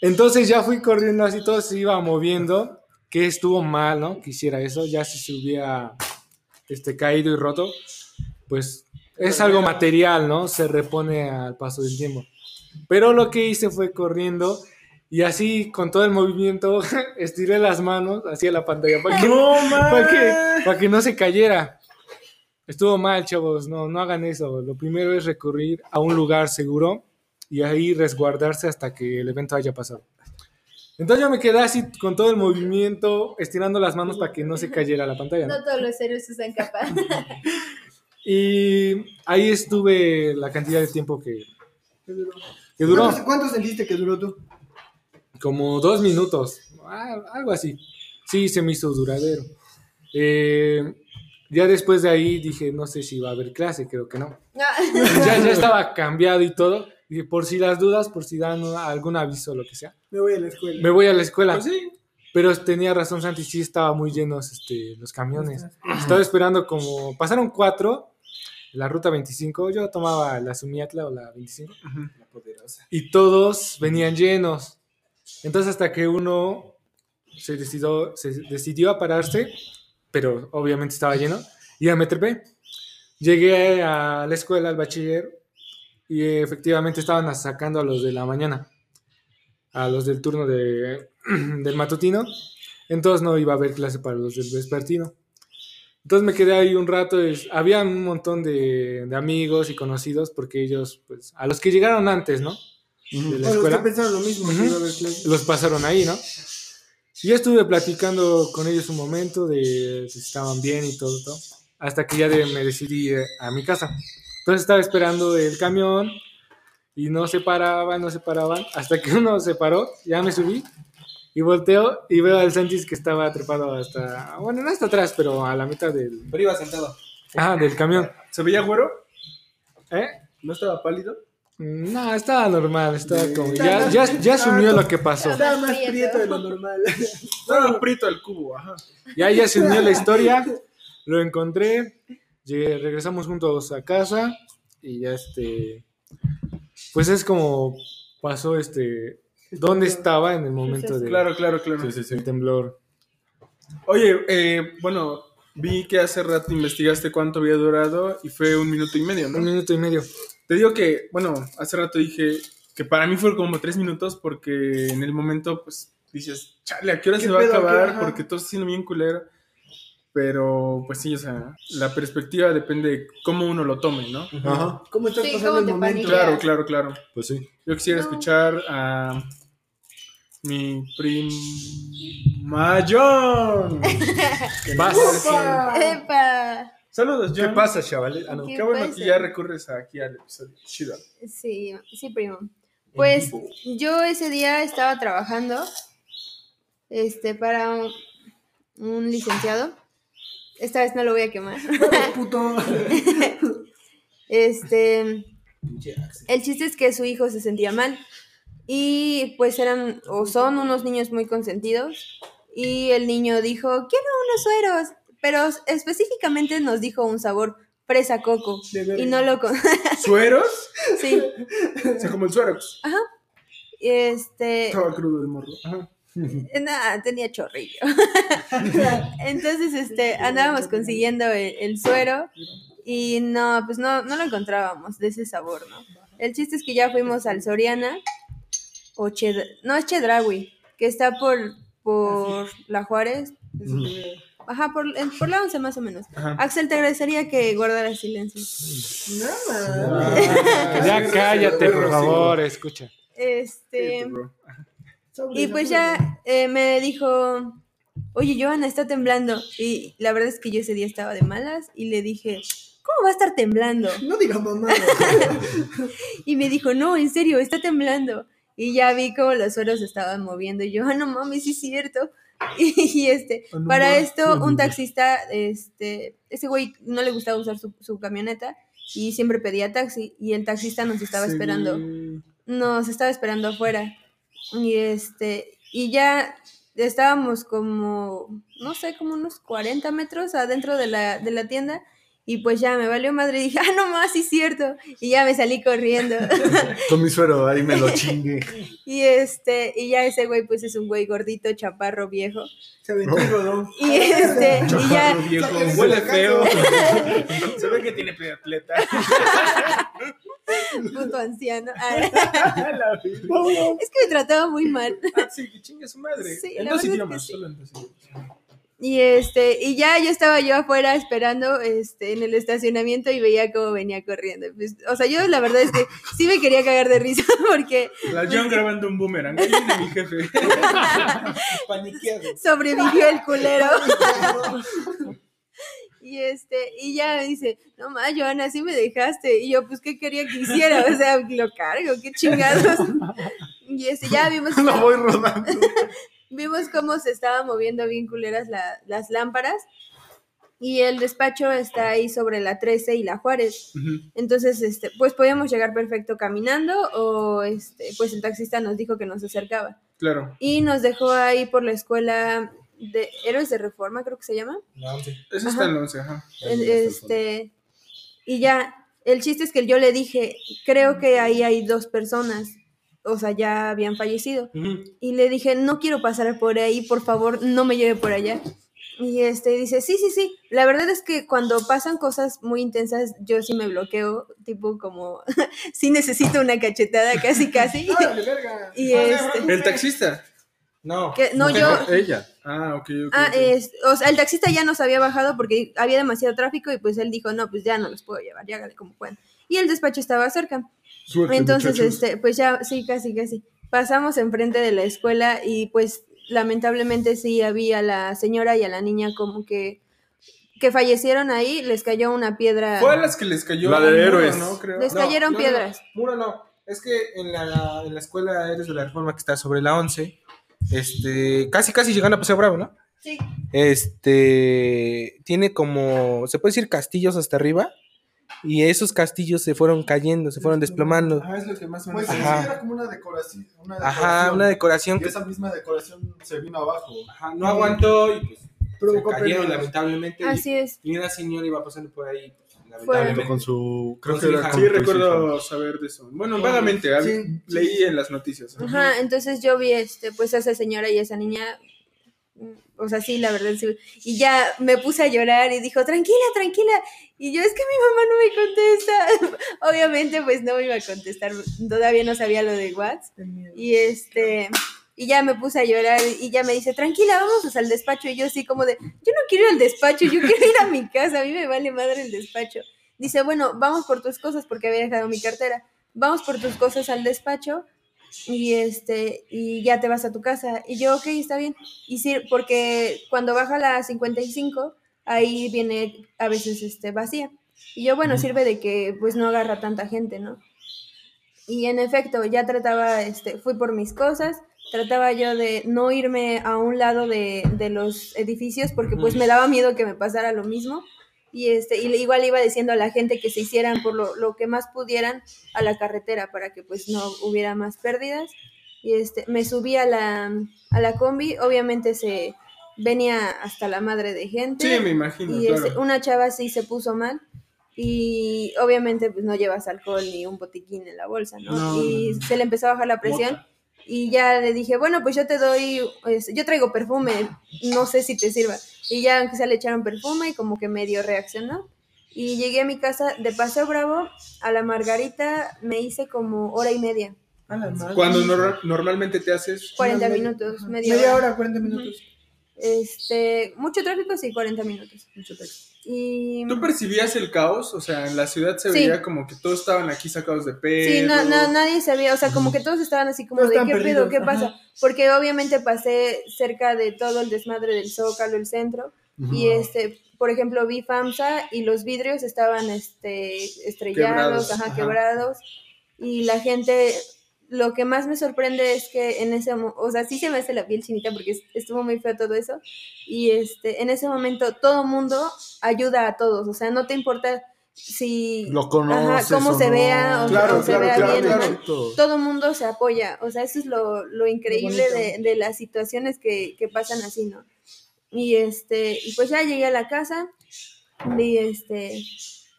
Entonces ya fui corriendo así, todo se iba moviendo, que estuvo mal, ¿no? Que hiciera eso, ya si se hubiera este, caído y roto, pues es algo material, ¿no? Se repone al paso del tiempo. Pero lo que hice fue corriendo y así con todo el movimiento estiré las manos hacia la pantalla para que, para que, para que no se cayera. Estuvo mal, chavos, no, no hagan eso. Lo primero es recurrir a un lugar seguro y ahí resguardarse hasta que el evento haya pasado. Entonces yo me quedé así con todo el movimiento, estirando las manos para que no se cayera la pantalla. ¿no? No todos los héroes usan capa. Y ahí estuve la cantidad de tiempo que, que duró. ¿Cuánto, cuánto sentiste que duró tú? Como dos minutos, ah, algo así. Sí, se me hizo duradero. Eh, ya después de ahí dije, no sé si va a haber clase, creo que no. Ya, ya estaba cambiado y todo. Dije, por si las dudas, por si dan algún aviso o lo que sea. Me voy a la escuela. Me voy a la escuela. Pues sí. Pero tenía razón Santi, sí estaba muy llenos este, los camiones. Estaba esperando como... Pasaron cuatro, la ruta 25, yo tomaba la Sumiatla o la 25. La poderosa. y todos venían llenos. Entonces hasta que uno se decidió, se decidió a pararse, pero obviamente estaba lleno, y ya me trepé. Llegué a la escuela, al bachiller, y efectivamente estaban sacando a los de la mañana, a los del turno de, del matutino, entonces no iba a haber clase para los del vespertino. Entonces me quedé ahí un rato, es- había un montón de, de amigos y conocidos, porque ellos, pues, a los que llegaron antes, ¿no? De la Bueno, los lo mismo. Pasaron ahí, ¿no? Y yo estuve platicando con ellos un momento de si estaban bien y todo, todo hasta que ya de- me decidí ir a mi casa. Entonces estaba esperando el camión y no se paraban, no se paraban, hasta que uno se paró, ya me subí y volteo y veo al Sánchez que estaba trepado hasta, bueno, no hasta atrás, pero a la mitad del, Pero iba sentado. ah, del camión. ¿Se veía güero? ¿Eh? ¿No estaba pálido? No, estaba normal, estaba como. Ya, ya, ya asumió lo que pasó. Estaba más Prieto. de lo normal. Estaba prieto al cubo, ajá. Ya, ya se unió la historia. Lo encontré. Llegué- regresamos juntos a casa. Y ya este. Pues es como pasó este. ¿Dónde estaba en el momento de- Claro, claro, claro. Sí, sí, sí. del temblor? Oye, eh, bueno, vi que hace rato investigaste cuánto había durado y fue un minuto y medio, Un ¿no? minuto y medio. Te digo que, bueno, hace rato dije que para mí fue como tres minutos porque en el momento, pues, dices, chale, ¿a qué hora ¿Qué se va a pedo, acabar? Porque todo está siendo bien culero. Pero, pues sí, o sea, la perspectiva depende de cómo uno lo tome, ¿no? Ajá, ¿Cómo estás Sí, pasando ¿cómo el momento? Claro, claro, claro. pues sí. Yo quisiera No. escuchar a mi prima John. Vas. ¡Epa! Saludos, John. ¿Qué pasa, chavales? Ah, no. ¿Qué Qué bueno pasa? que ya recurres aquí al episodio. Chido. Sí, sí, primo. Pues yo ese día estaba trabajando este, para un, un licenciado. Esta vez no lo voy a quemar. Puto. Este, el chiste es que su hijo se sentía mal y pues eran o son unos niños muy consentidos y el niño dijo, quiero unos sueros, pero específicamente nos dijo un sabor fresa coco y no lo con ¿Sueros? sí, O sea, como el suerox. este Estaba crudo el morro. Ajá. Nada, tenía chorrillo. Entonces, este, andábamos consiguiendo el, el suero y no, pues no, no lo encontrábamos de ese sabor, ¿no? El chiste es que ya fuimos al Soriana, o Ched- no es Chedraui, que está por, por La Juárez. Ajá, por, por la 11 más o menos. Ajá. Axel, te agradecería que guardaras silencio. Nada. Ya cállate, por favor, escucha. Este. Y pues ya eh, me dijo, oye, Joana, está temblando. Y la verdad es que yo ese día estaba de malas y le dije, ¿cómo va a estar temblando? No digas mamá. Y me dijo, no, en serio, está temblando. Y ya vi cómo los se estaban moviendo. Y yo, ah, no mames, sí es cierto. Y, este, Ah, no para esto, un taxista, este, ese güey no le gustaba usar su, su camioneta y siempre pedía taxi. Y el taxista nos estaba Sí. esperando nos estaba esperando afuera. Y este, y ya estábamos como, no sé, como unos 40 metros adentro de la, de la tienda. Y pues ya me valió madre y dije, ah, no más, sí es cierto. Y ya me salí corriendo. Con mi suero ahí me lo chingue. y este, y ya ese güey, pues es un güey gordito, chaparro, viejo. Se aventó rodón. Y este, y ya, viejo, huele feo. Se ve que tiene atleta. puto anciano. Es que me trataba muy mal. Ah, sí, que chingue su madre. Sí, en la dos verdad es que idiomas, sí. solo en dos idiomas. Y este, y ya yo estaba yo afuera esperando este en el estacionamiento y veía cómo venía corriendo. Pues, o sea, yo la verdad es que sí me quería cagar de risa porque La John grabando un boomerang. Mi jefe. Paniqueado. sobrevivió el culero. Y este, y ya me dice, no más, Joana, sí me dejaste. Y yo, pues, ¿qué quería que hiciera? O sea, lo cargo, qué chingados. Y este, ya vimos, Lo voy rodando. Vimos cómo se estaban moviendo bien culeras la- las lámparas. Y el despacho está ahí sobre la 13 y la Juárez. Ujú. Entonces, este, pues podíamos llegar perfecto caminando o este, pues el taxista nos dijo que nos acercaba. Claro. Y nos dejó ahí por la escuela de Héroes de Reforma, creo que se llama. Eso está en el 11, ajá. En- Este, y ya, el chiste es que yo le dije, creo que ahí hay dos personas, o sea, ya habían fallecido. Y le dije, no quiero pasar por ahí, por favor, no me lleve por allá. Y este dice, sí, sí, sí. La verdad es que cuando pasan cosas muy intensas, yo sí me bloqueo, tipo como, sí necesito una cachetada, casi, casi. ¡Órale, verga! y este, El taxista. No. que, no, yo, Ella. Ah, ok, ok. Ah, es, o sea, el taxista ya nos había bajado porque había demasiado tráfico y pues él dijo, no, pues ya no los puedo llevar, ya hágale como puedan. Y el despacho estaba cerca. Suerte, Entonces, muchachos. este, pues ya, sí, casi, casi. Pasamos enfrente de la escuela y pues lamentablemente sí había a la señora y a la niña como que, que fallecieron ahí, les cayó una piedra. Fue a las que les cayó. La de muro, héroes. ¿no? Creo. Les No, cayeron no, piedras. No, muro no. Es que en la, en la escuela Eres de la Reforma que está sobre la 11, este, casi casi llegando a Paseo Bravo, ¿no? Sí. Este, tiene como, se puede decir castillos hasta arriba. Y esos castillos se fueron cayendo, se fueron desplomando. Ah, es lo que más o Pues sí, Ajá. era como una decoración. Una Ajá, decoración. una decoración Y que esa misma decoración se vino abajo. ajá, no aguantó y pues Provocó se cayeron pérdidas. lamentablemente. y- Así es. Y una señora iba pasando por ahí, pues, lamentablemente. con su. Creo Con que su era Sí, recuerdo saber de eso. Bueno, vagamente, Sí. leí en las noticias. Ajá, entonces yo vi este, pues a esa señora y a esa niña, o sea, sí, la verdad, sí. Y ya me puse a llorar y dijo, tranquila, tranquila. Y yo, es que mi mamá no me contesta. Obviamente, pues no me iba a contestar, todavía no sabía lo de WhatsApp. Y este, y ya me puse a llorar y ya me dice, tranquila, vamos al despacho. Y yo así como de, yo no quiero ir al despacho, yo quiero ir a mi casa, a mí me vale madre el despacho. Dice, bueno, vamos por tus cosas porque había dejado mi cartera. Vamos por tus cosas al despacho y este y ya te vas a tu casa. Y yo, ok, está bien. Y sí, porque cuando baja la 55, ahí viene a veces este vacía. Y yo, bueno, sirve de que pues no agarra tanta gente, ¿no? Y en efecto, ya trataba, este, fui por mis cosas, trataba yo de no irme a un lado de, de los edificios porque pues me daba miedo que me pasara lo mismo. Y, este, y igual iba diciendo a la gente que se hicieran por lo, lo que más pudieran a la carretera para que pues no hubiera más pérdidas. Y este, me subí a la, a la combi, obviamente se venía hasta la madre de gente. Sí, me imagino, Y este, claro. una chava sí se puso mal y obviamente pues no llevas alcohol ni un botiquín en la bolsa, ¿no? No, y se le empezó a bajar la presión Mota. y ya le dije, bueno, pues yo te doy, pues, yo traigo perfume, no sé si te sirva. Y ya aunque sea le echaron perfume y como que medio reaccionó. Y llegué a mi casa de Paseo Bravo a la Margarita, me hice como hora y media, A la madre. Cuando nor- normalmente te haces. 40 media- minutos, media, Media hora. hora, 40 minutos. Este, mucho tráfico, sí, 40 minutos. Mucho texto. Y ¿Tú percibías el caos? O sea, en la ciudad se Sí. veía como que todos estaban aquí sacados de pedo. Sí, no, no, nadie sabía, o sea, como que todos estaban así como Todos de qué pedo, qué pasa, ajá. porque obviamente pasé cerca de todo el desmadre del Zócalo, el centro, y este, por ejemplo, vi FAMSA y los vidrios estaban este estrellados, Quebrados, ajá, ajá. quebrados, y la gente lo que más me sorprende es que en ese, mo- o sea, sí se me hace la piel chinita porque es- estuvo muy feo todo eso, y este, en ese momento todo mundo ayuda a todos, o sea, no te importa si Lo conoces. cómo o se no. vea o, Claro, o se vea claro, bien, todo mundo se apoya, o sea, eso es lo, lo increíble de, de las situaciones que, que pasan así, ¿no? Y este, y pues ya llegué a la casa, vi este,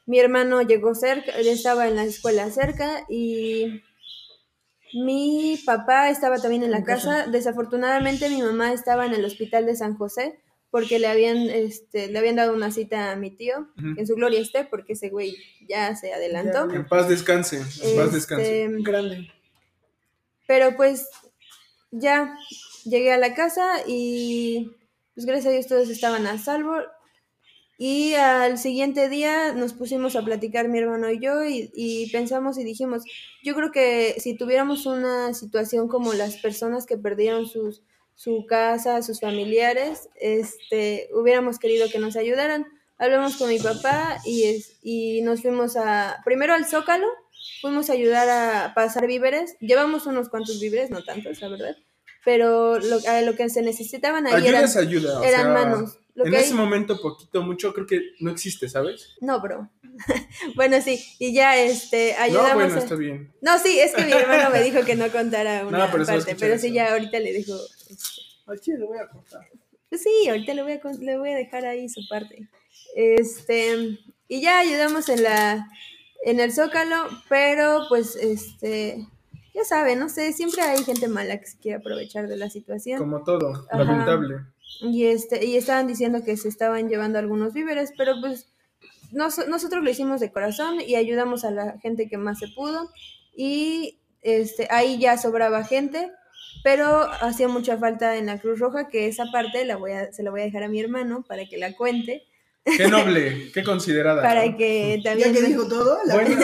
mi hermano llegó cerca, él estaba en la escuela cerca y mi papá estaba también en la casa. Desafortunadamente mi mamá estaba en el hospital de San José porque le habían, este, le habían dado una cita a mi tío, que en su gloria esté, porque ese güey ya se adelantó. En paz descanse. En paz descanse. Este, Grande. pero pues ya llegué a la casa y pues gracias a Dios todos estaban a salvo. Y al siguiente día nos pusimos a platicar mi hermano y yo y, y pensamos y dijimos, yo creo que si tuviéramos una situación como las personas que perdieron sus, su casa, sus familiares, este, hubiéramos querido que nos ayudaran. Hablamos con mi papá y, es, y nos fuimos a, primero al Zócalo, fuimos a ayudar a pasar víveres. Llevamos unos cuantos víveres, no tantos, la verdad. Pero lo, a lo que se necesitaban ahí eran, ayuda. eran sea, manos. Lo en que ese hay- momento, poquito, mucho, creo que no existe, ¿sabes? No, bro. bueno, sí, y ya este, No, ayudamos. bueno, a- está bien. No, sí, es que mi hermano me dijo que no contara una No, pero parte, pero sí, ya ahorita le dijo. Al chile voy a. Pues sí, ahorita le voy a, con- le voy a dejar ahí su parte. Este, y ya ayudamos en la, en el Zócalo, pero pues, este, ya saben, no sé, siempre hay gente mala que se quiere aprovechar de la situación. Como todo, Ajá. lamentable. Y este, y estaban diciendo que se estaban llevando algunos víveres, pero pues nos- nosotros lo hicimos de corazón y ayudamos a la gente que más se pudo. Y este, ahí ya sobraba gente, pero hacía mucha falta en la Cruz Roja, que esa parte la voy a, se la voy a dejar a mi hermano para que la cuente, Qué noble, qué considerada. para ¿no? que Ya también... que dijo todo, la Bueno.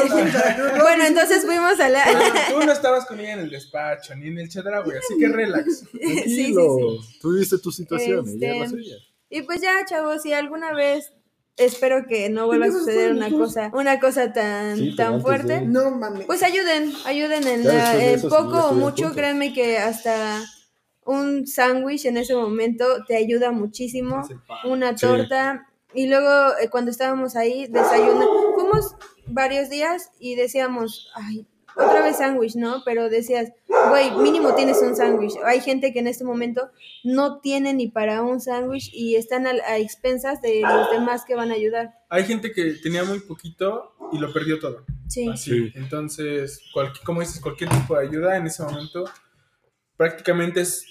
Bueno, entonces fuimos a la... Ah, tú no estabas con ella en el despacho, ni en el Chedraui, así que relax. sí, sí, Tranquilo. sí. Tú viste tu situación, Este, ella la suya. Y pues ya, chavos, si alguna vez espero que no vuelva a suceder una cosa, una cosa tan, Sí, tan fuerte. de- No mames. Pues ayuden, ayuden en, Ya la- en eso, sí, poco ya o mucho, créanme que hasta un sándwich en ese momento te ayuda muchísimo, una Sí. torta. Y luego eh, cuando estábamos ahí, desayunamos, fuimos varios días y decíamos, ay, otra vez sándwich, ¿no? Pero decías, güey, mínimo tienes un sándwich. Hay gente que en este momento no tiene ni para un sándwich y están a, a expensas de los demás que van a ayudar. Hay gente que tenía muy poquito y lo perdió todo. Sí. Así. Entonces, cual- como dices, cualquier tipo de ayuda en ese momento prácticamente es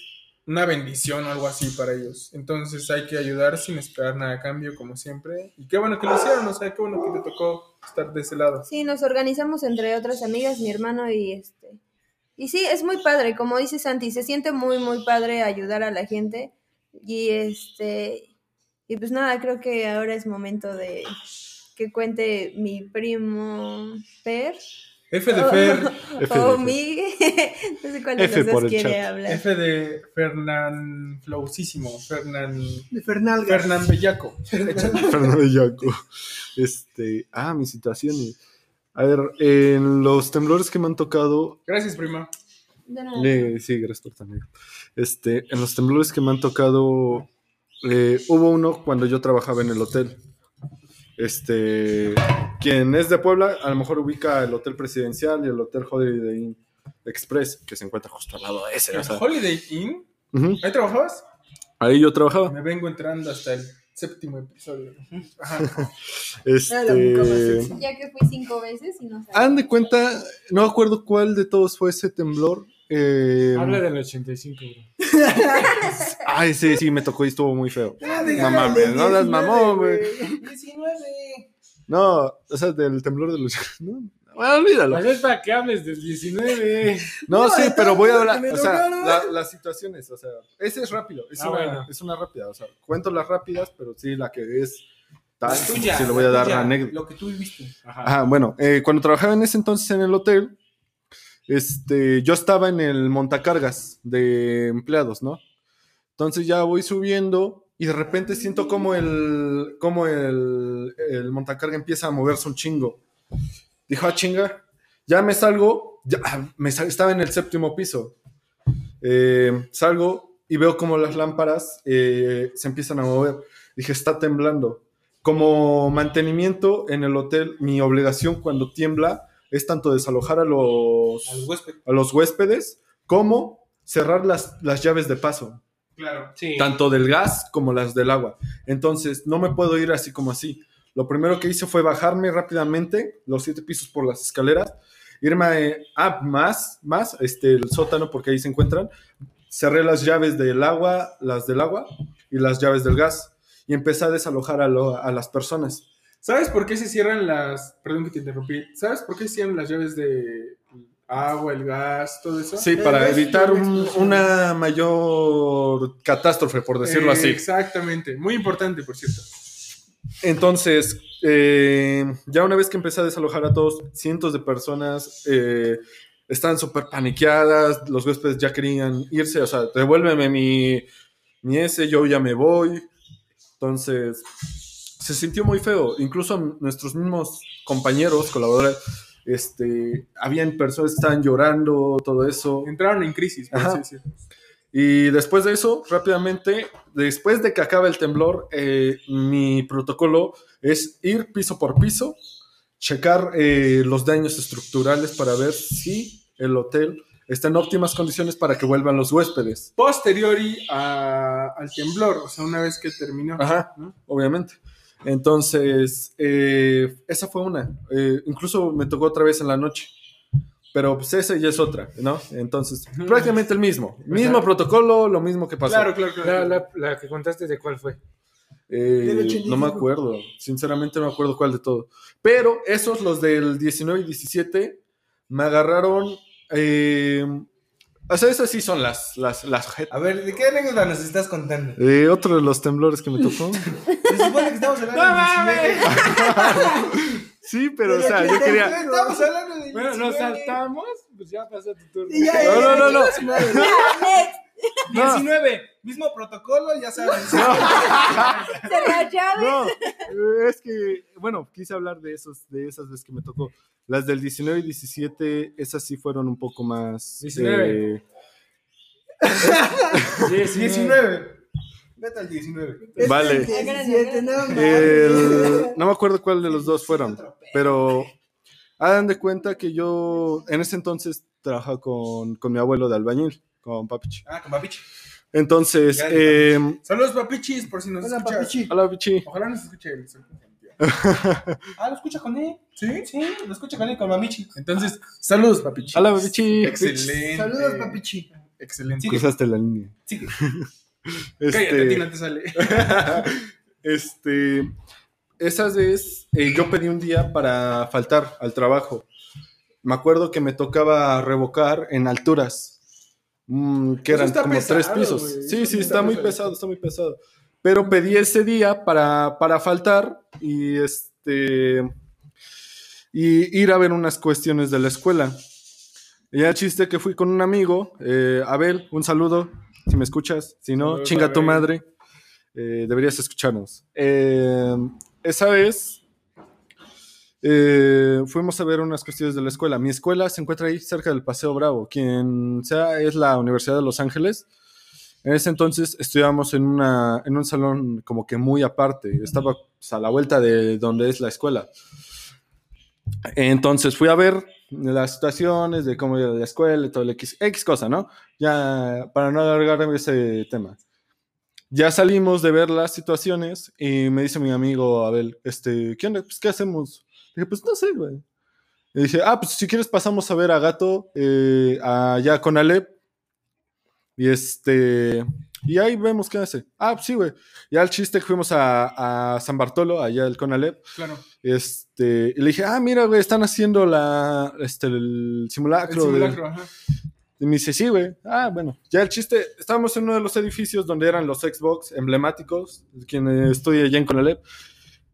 una bendición o algo así para ellos. Entonces hay que ayudar sin esperar nada a cambio, como siempre. Y qué bueno que lo hicieron, o sea, qué bueno que te tocó estar de ese lado. Sí, nos organizamos entre otras amigas, mi hermano y este. Y sí, es muy padre, como dice Santi, se siente muy, muy padre ayudar a la gente. Y este. Y pues nada, creo que ahora es momento de que cuente mi primo Per. F de Fer, F de o Fer. mi. no sé cuál de F los dos quiere chat. hablar. F de Fernan Flowsísimo, Fernan, De Fernalga. Fernan Bellaco. Fernando Yaco. Este, ah, mi situación. y- A ver, en los temblores que me han tocado, Gracias, prima. De nada. Eh, sí, gracias por también. Este, en los temblores que me han tocado, eh, hubo uno cuando yo trabajaba en el hotel. Este, quien es de Puebla, a lo mejor ubica el Hotel Presidencial y el Hotel Holiday Inn Express, que se encuentra justo al lado de ese. o sea. Holiday Inn, ¿ahí trabajabas? Ahí yo trabajaba. Me vengo entrando hasta el séptimo episodio. Ajá. Este, Ya que fui cinco veces y no sabía. han de cuenta, no me acuerdo cuál de todos fue ese temblor. Eh, Habla del 85, bro. Ay, sí, sí, me tocó y estuvo muy feo. Ah, No mames, no las 19, mamó, güey. 19. No, o sea, del temblor de los... No, bueno, olvídalo. Pues es para que hables del 19. No, No, sí, pero voy a hablar, o sea, la- las situaciones, o sea, ese es rápido, es, Ah, una, bueno. es una rápida, o sea, cuento las rápidas, pero sí, la que es tal, La tuya, sí le voy a dar tuya, la anécdota. Lo que tú viviste. Ajá. Ajá, bueno, eh, cuando trabajaba en ese entonces en el hotel, este, yo estaba en el montacargas de empleados, ¿no? Entonces ya voy subiendo y de repente siento como el, como el, montacarga empieza a moverse un chingo. Dijo, ah, chinga, ya me salgo, ya, ah, me estaba en el séptimo piso. Eh, salgo y veo como las lámparas eh, se empiezan a mover. Dije, está temblando. Como mantenimiento en el hotel, mi obligación cuando tiembla es tanto desalojar a los, a los huéspedes como cerrar las, las llaves de paso, Claro. Sí. tanto del gas como las del agua. Entonces, no me puedo ir así como así. Lo primero que hice fue bajarme rápidamente los siete pisos por las escaleras, irme a, ah, más, más, este, el sótano, porque ahí se encuentran. Cerré las llaves del agua, las del agua y las llaves del gas. Y empecé a desalojar a, lo- a las personas. ¿Sabes por qué se cierran las. Perdón que te interrumpí. ¿Sabes por qué se cierran las llaves de agua, el gas, todo eso? Sí, para evitar una un- una mayor catástrofe, por decirlo Eh, así. Exactamente. Muy importante, por cierto. Entonces, eh, ya una vez que empecé a desalojar a todos, cientos de personas eh, estaban súper paniqueadas, los huéspedes ya querían irse, o sea, devuélveme mi, mi ese, yo ya me voy. Entonces, se sintió muy feo. Incluso nuestros mismos compañeros, colaboradores, este, habían personas que estaban llorando, todo eso. Entraron en crisis, por así decirlo. Y después de eso, rápidamente, después de que acabe el temblor, eh, mi protocolo es ir piso por piso, checar eh, los daños estructurales para ver si el hotel está en óptimas condiciones para que vuelvan los huéspedes. Posteriori a- al temblor, o sea, una vez que terminó. Ajá, ¿no? obviamente. Entonces, eh, esa fue una. Eh, incluso me tocó otra vez en la noche. Pero pues esa ya es otra, ¿no? Entonces, prácticamente el mismo. Mismo protocolo, lo mismo que pasó. Claro, claro, claro. La, la- la que contaste de cuál fue. Eh, Del 85. no me acuerdo, sinceramente no me acuerdo cuál de todo. Pero esos, los del 19 y 17, me agarraron. eh, o sea, esas sí son las, las, las A ver, ¿de qué anécdota nos estás contando? Eh, otro de los temblores que me tocó. Se supone que estamos hablando del 19. sí, pero o sea, yo quería. Estamos hablando del Bueno, nos 19. saltamos, pues ya pasó tu turno. Ya, No, no, no, no. Ya, next. No. 19, mismo protocolo, ya saben. Se la llave. No, es que, bueno, quise hablar de esos, de esas veces que me tocó. Las del 19 y 17, esas sí fueron un poco más. 19. eh, Sí, sí, 19. Vete al 19. Es Vale. el 17, no. El- no me acuerdo cuál de los dos fueron, pero hagan de cuenta que yo en ese entonces trabajaba con, con mi abuelo de albañil, con Papichi. Ah, con Papichi. Entonces, eh, Saludos, Papichis, por si nos Hola, escuchas. papichi. hola Papichi. Ojalá nos escuche él. ah, lo escucha con él. ¿Sí? Sí, lo escucha con él, con Mamichi. Entonces, saludos, Papichi. Hola Papichi. Excelente. Saludos, papichi. Excelente. Pues Cruzaste la línea. Sigue. Este, Cállate, a ti no te sale. este, esa vez eh, yo pedí un día para faltar al trabajo. Me acuerdo que me tocaba revocar en alturas, mm, que eran como pesado, tres pisos. Sí, sí, está está muy pesado, está muy pesado. Pero pedí ese día para, para faltar y este y ir a ver unas cuestiones de la escuela. Y ya chiste que fui con un amigo, eh, Abel, un saludo, si me escuchas, si no, Saludos, chinga tu madre, Eh, deberías escucharnos. Eh, esa vez fuimos a ver unas cuestiones de la escuela. Mi escuela se encuentra ahí cerca del Paseo Bravo, quien sea es la Universidad de Los Ángeles. En ese entonces estudiábamos en, una, en un salón como que muy aparte, estaba pues, a la vuelta de donde es la escuela. Entonces fui a ver las situaciones de cómo era la escuela y todo el X, X cosa, ¿no? Ya para no alargar ese tema. Ya salimos de ver las situaciones y me dice mi amigo Abel, este, ¿qué onda? Pues, ¿qué hacemos? Dije, pues no sé, güey. Y dije, ah, pues si quieres pasamos a ver a Gato eh, allá con Alep. Y este, y ahí vemos qué hace. Ah, pues sí, güey. Ya el chiste que fuimos a, a San Bartolo, allá el Conalep. Claro. Este, y le dije, ah, mira, güey, están haciendo la, este, el El simulacro. de- simulacro, ajá. y me dice, sí, güey. Ah, bueno. Ya el chiste, estábamos en uno de los edificios donde eran los Xbox emblemáticos, quien estudia allá en Conalep.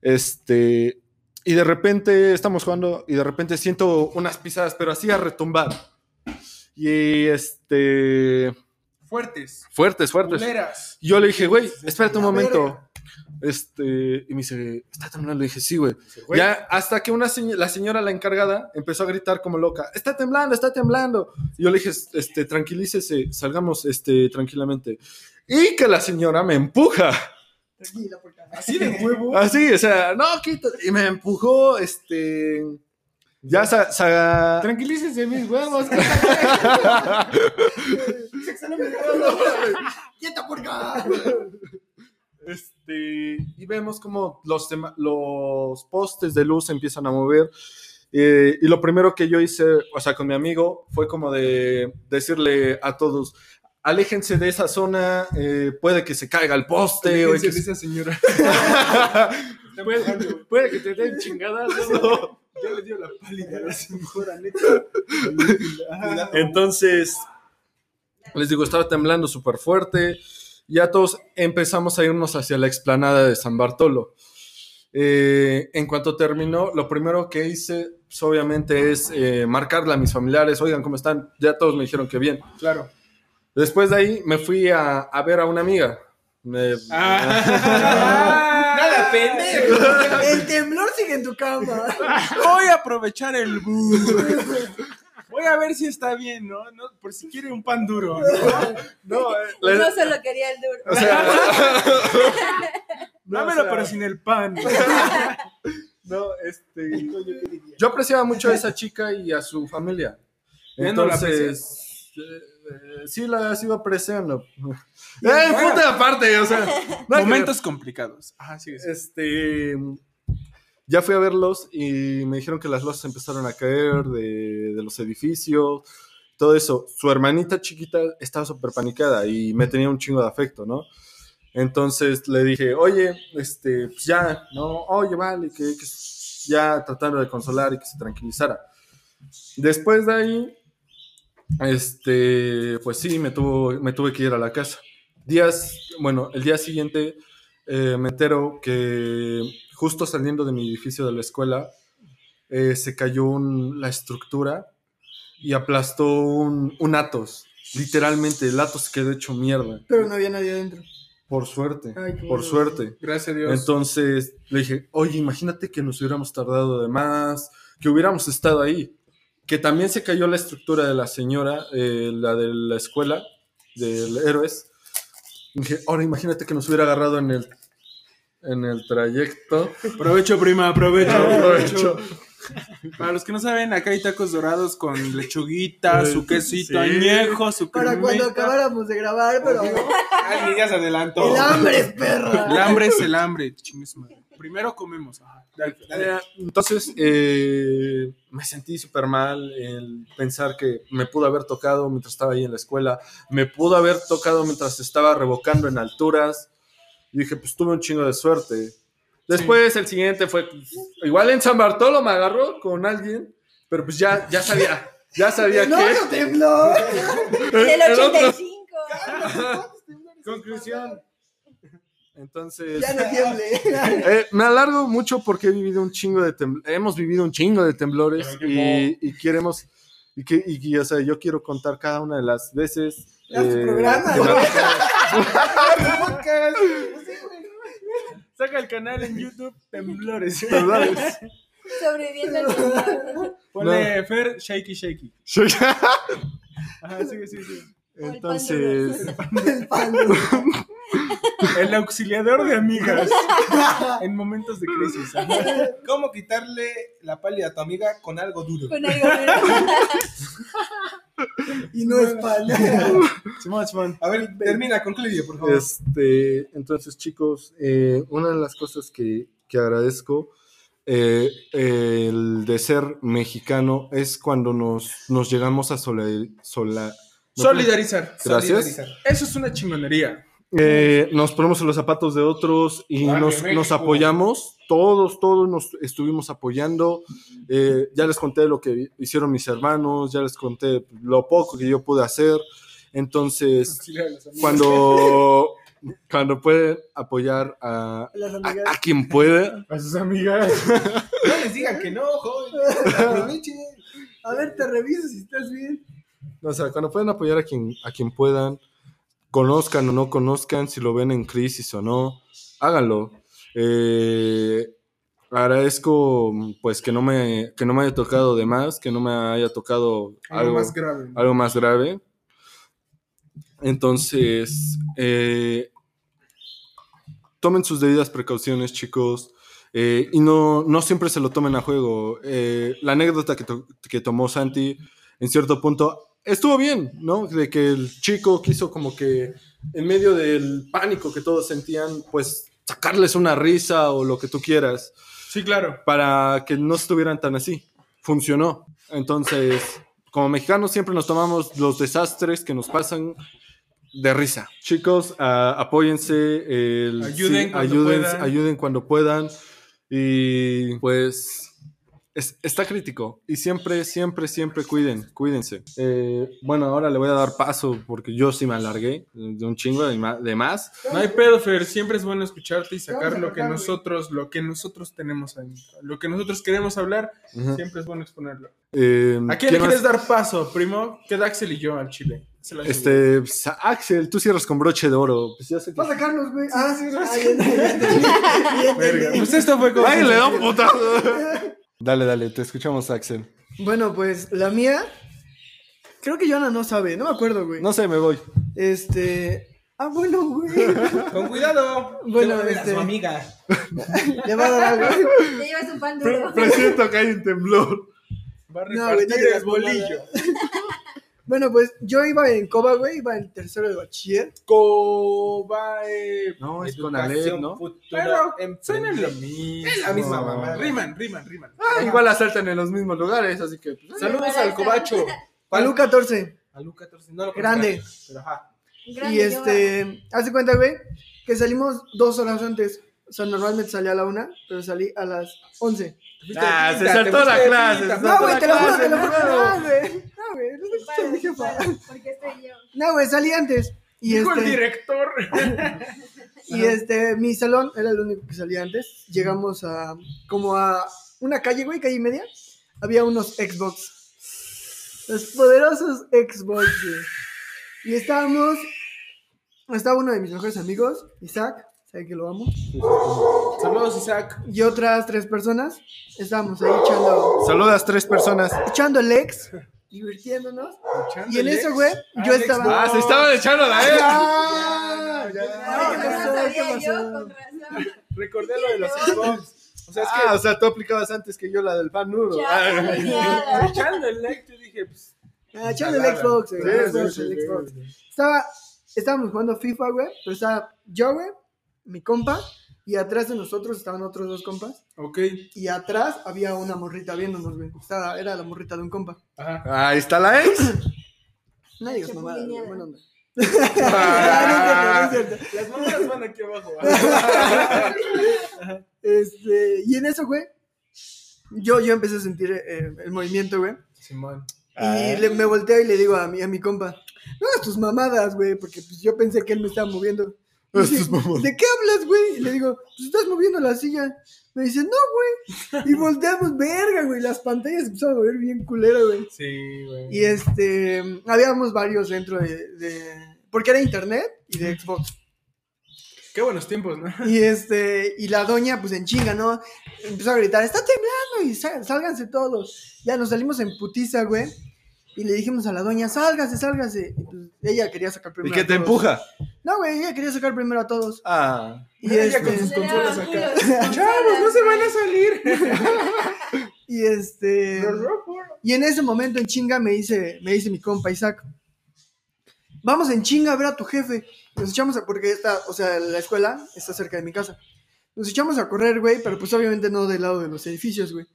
Este, y de repente estamos jugando y de repente siento unas pisadas, pero así a retumbar. Y este, Fuertes. fuertes, fuertes. Culeras. Y yo le dije, güey, espérate un momento. Este, y me dice, ¿está temblando? Le dije, sí, güey. güey. Ya, hasta que una señ- la señora, la encargada, empezó a gritar como loca, está temblando, está temblando. Y yo le dije, este, tranquilícese, salgamos, este, tranquilamente. Y que la señora me empuja. Tranquila, por favor. Así de huevo. Así, o sea, no, quita. Y me empujó, este, ya sa, sa- Tranquilícense mis huevos. ¡Quieta, porca! Este, y vemos como los, los postes de luz empiezan a mover. eh, y lo primero que yo hice, o sea, con mi amigo, fue como de decirle a todos, aléjense de esa zona, eh, puede que se caiga el poste. o Fíjense X". de esa señora. puede, puede que te den chingadas. Ya le dio la pálida a la señora, neta. Entonces, les digo, estaba temblando súper fuerte. Ya todos empezamos a irnos hacia la explanada de San Bartolo. Eh, en cuanto terminó, lo primero que hice, pues, obviamente, es eh, marcarle a mis familiares. Oigan, ¿cómo están? Ya todos me dijeron que bien. Claro. Después de ahí, me fui a, a ver a una amiga. Me- Ah. Nada, pendejo. El temblor sigue en tu cama. Voy a aprovechar el bus. Voy a ver si está bien, ¿no? no por si quiere un pan duro. ¿no? no, eh, le- No solo quería el duro. o sea, Dámelo, o sea- pero sin el pan. No, este. Yo apreciaba mucho a esa chica y a su familia. ¿Ya no la Entonces. eh, sí, la sigo apreciando. ¡Eh, puta aparte! O sea, que. Momentos complicados. Ah, sí, sí. Este. Ya fui a verlos y me dijeron que las losas empezaron a caer de, los edificios, todo eso. Su hermanita chiquita estaba súper panicada y me tenía un chingo de afecto, ¿no? Entonces le dije, oye, este, pues ya, ¿no? Oye, vale, que, que ya tratando de consolar y que se tranquilizara. Después de ahí, este, pues sí, me, tuvo, me tuve que ir a la casa. Días, bueno, el día siguiente eh, me entero que justo saliendo de mi edificio de la escuela, eh, se cayó un- la estructura y aplastó un, un Atos. Literalmente, el Atos quedó hecho mierda. Pero no había nadie adentro. Por suerte, Ay, por suerte. Gracias a Dios. Entonces le dije, oye, imagínate que nos hubiéramos tardado de más, que hubiéramos estado ahí. Que también se cayó la estructura de la señora, eh, la de la escuela, del Héroes. Dije, ahora imagínate que nos hubiera agarrado en el, en el trayecto. Provecho, prima, provecho, Aprovecho. provecho. Para los que no saben, acá hay tacos dorados con lechuguita, su quesito Sí. añejo, su Para cuando cremita. acabáramos de grabar, pero Alguien ya se adelantó. el hambre es perra. El hambre es el hambre, chingue su madre. Primero comemos. Ajá. Dale, dale. Eh, Entonces, eh, me sentí súper mal el pensar que me pudo haber tocado mientras estaba ahí en la escuela, me pudo haber tocado mientras estaba revocando en alturas. Y dije, pues tuve un chingo de suerte. Después el siguiente fue, pues, igual en San Bartolo me agarró con alguien, pero pues ya, ya sabía, ya sabía No, que... no tembló. Del el otro- 85. Conclusión. Entonces... Ya no tiemble. Eh, me alargo mucho porque he vivido un chingo de tem- hemos vivido un chingo de temblores y, y queremos y que y, y, o sea, yo quiero contar cada una de las veces eh, programa, de güey. la- Saca el canal en YouTube Temblores. temblores. Sobreviviendo al temblor. Ponle Fer, shaky, shaky. Ajá, sigue, sigue, sigue. Entonces, El auxiliador de amigas en momentos de crisis. ajá. ¿Cómo quitarle la pálida a tu amiga con algo duro? Con algo duro. Y no es Simón. A ver, termina, concluye, por favor. este, entonces chicos, eh, una de las cosas que, que agradezco eh, el de ser mexicano es cuando nos, nos llegamos a sola, sola- Solidarizar. Gracias. Solidarizar. Eso es una chingonería. Eh, nos ponemos en los zapatos de otros y nos, nos apoyamos. Todos, todos nos estuvimos apoyando. Eh, ya les conté lo que hicieron mis hermanos, ya les conté lo poco que yo pude hacer. Entonces, cuando, cuando pueden apoyar a, a, a quien puede, A sus amigas. No les digan que no, joven. A ver, te reviso si estás bien. o sea, cuando pueden apoyar a quien, a quien puedan, conozcan o no conozcan, si lo ven en crisis o no, háganlo. Eh, agradezco pues que no me que no me haya tocado de más, que no me haya tocado Algo algo, más grave. algo más grave. Entonces, eh, tomen sus debidas precauciones, chicos. eh, y no, no siempre se lo tomen a juego. Eh, la anécdota que, to- que tomó Santi, en cierto punto, estuvo bien, ¿no? De que el chico quiso como que, en medio del pánico que todos sentían, pues sacarles una risa o lo que tú quieras Sí, claro. para que no estuvieran tan así. Funcionó. Entonces, como mexicanos siempre nos tomamos los desastres que nos pasan de risa. Chicos, ah, apóyense, el- Ayuden cuando ayuden, ayuden cuando puedan. Y pues es- está crítico. Y siempre, siempre, siempre cuiden, cuídense. Eh, bueno, ahora le voy a dar paso porque yo sí me alargué de un chingo de, más. No hay pedo, Fer. Siempre es bueno escucharte y sacar a lo que nosotros, lo que nosotros tenemos adentro. Lo que nosotros queremos hablar, siempre es bueno exponerlo. Eh, ¿A quién le más? quieres dar paso, primo? Queda Axel y yo al Chile. Este, pues, Axel, tú cierras con broche de oro. Pues ya sé que... Pasa Carlos, güey. Ah, sí, entendí. Pues esto fue como. ¡Ay, le da un putazo! dale, dale, te escuchamos, Axel. Bueno, pues la mía. Creo que Joana no sabe, no me acuerdo, güey. No sé, me voy. Este. Ah, bueno, güey. Con cuidado. Bueno, este- su amiga. Le va a dar algo. Te llevas un pan duro. Presiento que hay un temblor. Va a No, güey, bolillo. Bueno, pues yo iba en Coba, güey. Iba en tercero de bachiller. Cobae. No, es con Alep, ¿no? futura Pero suenan lo mismo. Es la misma mamá. Riman, riman, riman. Ah, igual asaltan en los mismos lugares, así que... pues, Saludos al cobacho. Palú 14. A Luca 14, no lo Grande. Pero ajá. Grande, Y este. Hace cuenta, güey, que salimos dos horas antes. O sea, normalmente salía a la una, pero salí a las 11. Ah, se Te saltó fuiste la de clase. pinta. se No, saltó güey, la te lo juro, clase, te lo juro. No, güey. No, güey. No. Porque estoy yo. No, güey, salí antes. Y Dijo el este, director. y este, mi salón era el único que salía antes. Llegamos a como a una calle, güey, calle y media. Había unos Xbox. Los poderosos Xbox, güey. Y estábamos. Estaba uno de mis mejores amigos, Isaac. Sabe que lo amo. Saludos, Isaac. Y otras tres personas. Estábamos ahí echando, Saludas tres personas. echando legs, divirtiéndonos. Y en eso, güey, yo Alex, estaba. Ah, se estaban echando la E. ¡Ah! ya, ya. Ah, ¿qué pasó? sabía ¿Qué yo, razón. Recordé lo de los Xbox. O sea, es que Ah, o sea, tú aplicabas antes que yo la del pan nudo. Ya, Ah, ya. echando el like, yo dije, pues. Ah, echando el. Xbox, güey. Sí, el sí, Xbox, sí, el sí, Xbox. sí. Estaba, estábamos jugando FIFA, güey, pero estaba yo, güey, mi compa, y atrás de nosotros estaban otros dos compas, Ok. y atrás había una morrita viéndonos, güey. Estaba, era la morrita de un compa. Ajá. Ahí está la ex. No digas güey, onda. Ah. No. Las mamadas van aquí abajo. Este, y en eso, güey, yo, yo empecé a sentir eh, el movimiento, güey. Simón. Y le- me volteo y le digo a mi, a mi compa, no hagas tus mamadas, güey, porque pues, yo pensé que él me estaba moviendo. Dice. ¿De qué hablas, güey? Y le digo, pues estás moviendo la silla. Me dice, no, güey. Y volteamos, verga, güey. Las pantallas empezaron a mover bien culera, güey. Sí, güey. Y este, habíamos varios dentro de, de- porque era internet y de Xbox. Qué buenos tiempos, ¿no? Y este, y la doña, pues en chinga, ¿no? Empezó a gritar, está temblando y sá- sálganse todos. Ya nos salimos en putiza, güey. Y le dijimos a la doña, sálgase, sálgase. Y, pues, ella quería sacar ¿Y primero. qué a te todos. empuja? No, güey, ella quería sacar primero a todos. Ah. Y Ella con este, sus consolas acá. Chavos, Chavos, no se van a salir. y este, y en ese momento en chinga me dice, me dice mi compa Isaac, vamos en chinga a ver a tu jefe. Nos echamos a, porque está, o sea, la escuela está cerca de mi casa. Nos echamos a correr, güey, pero pues obviamente no del lado de los edificios, güey.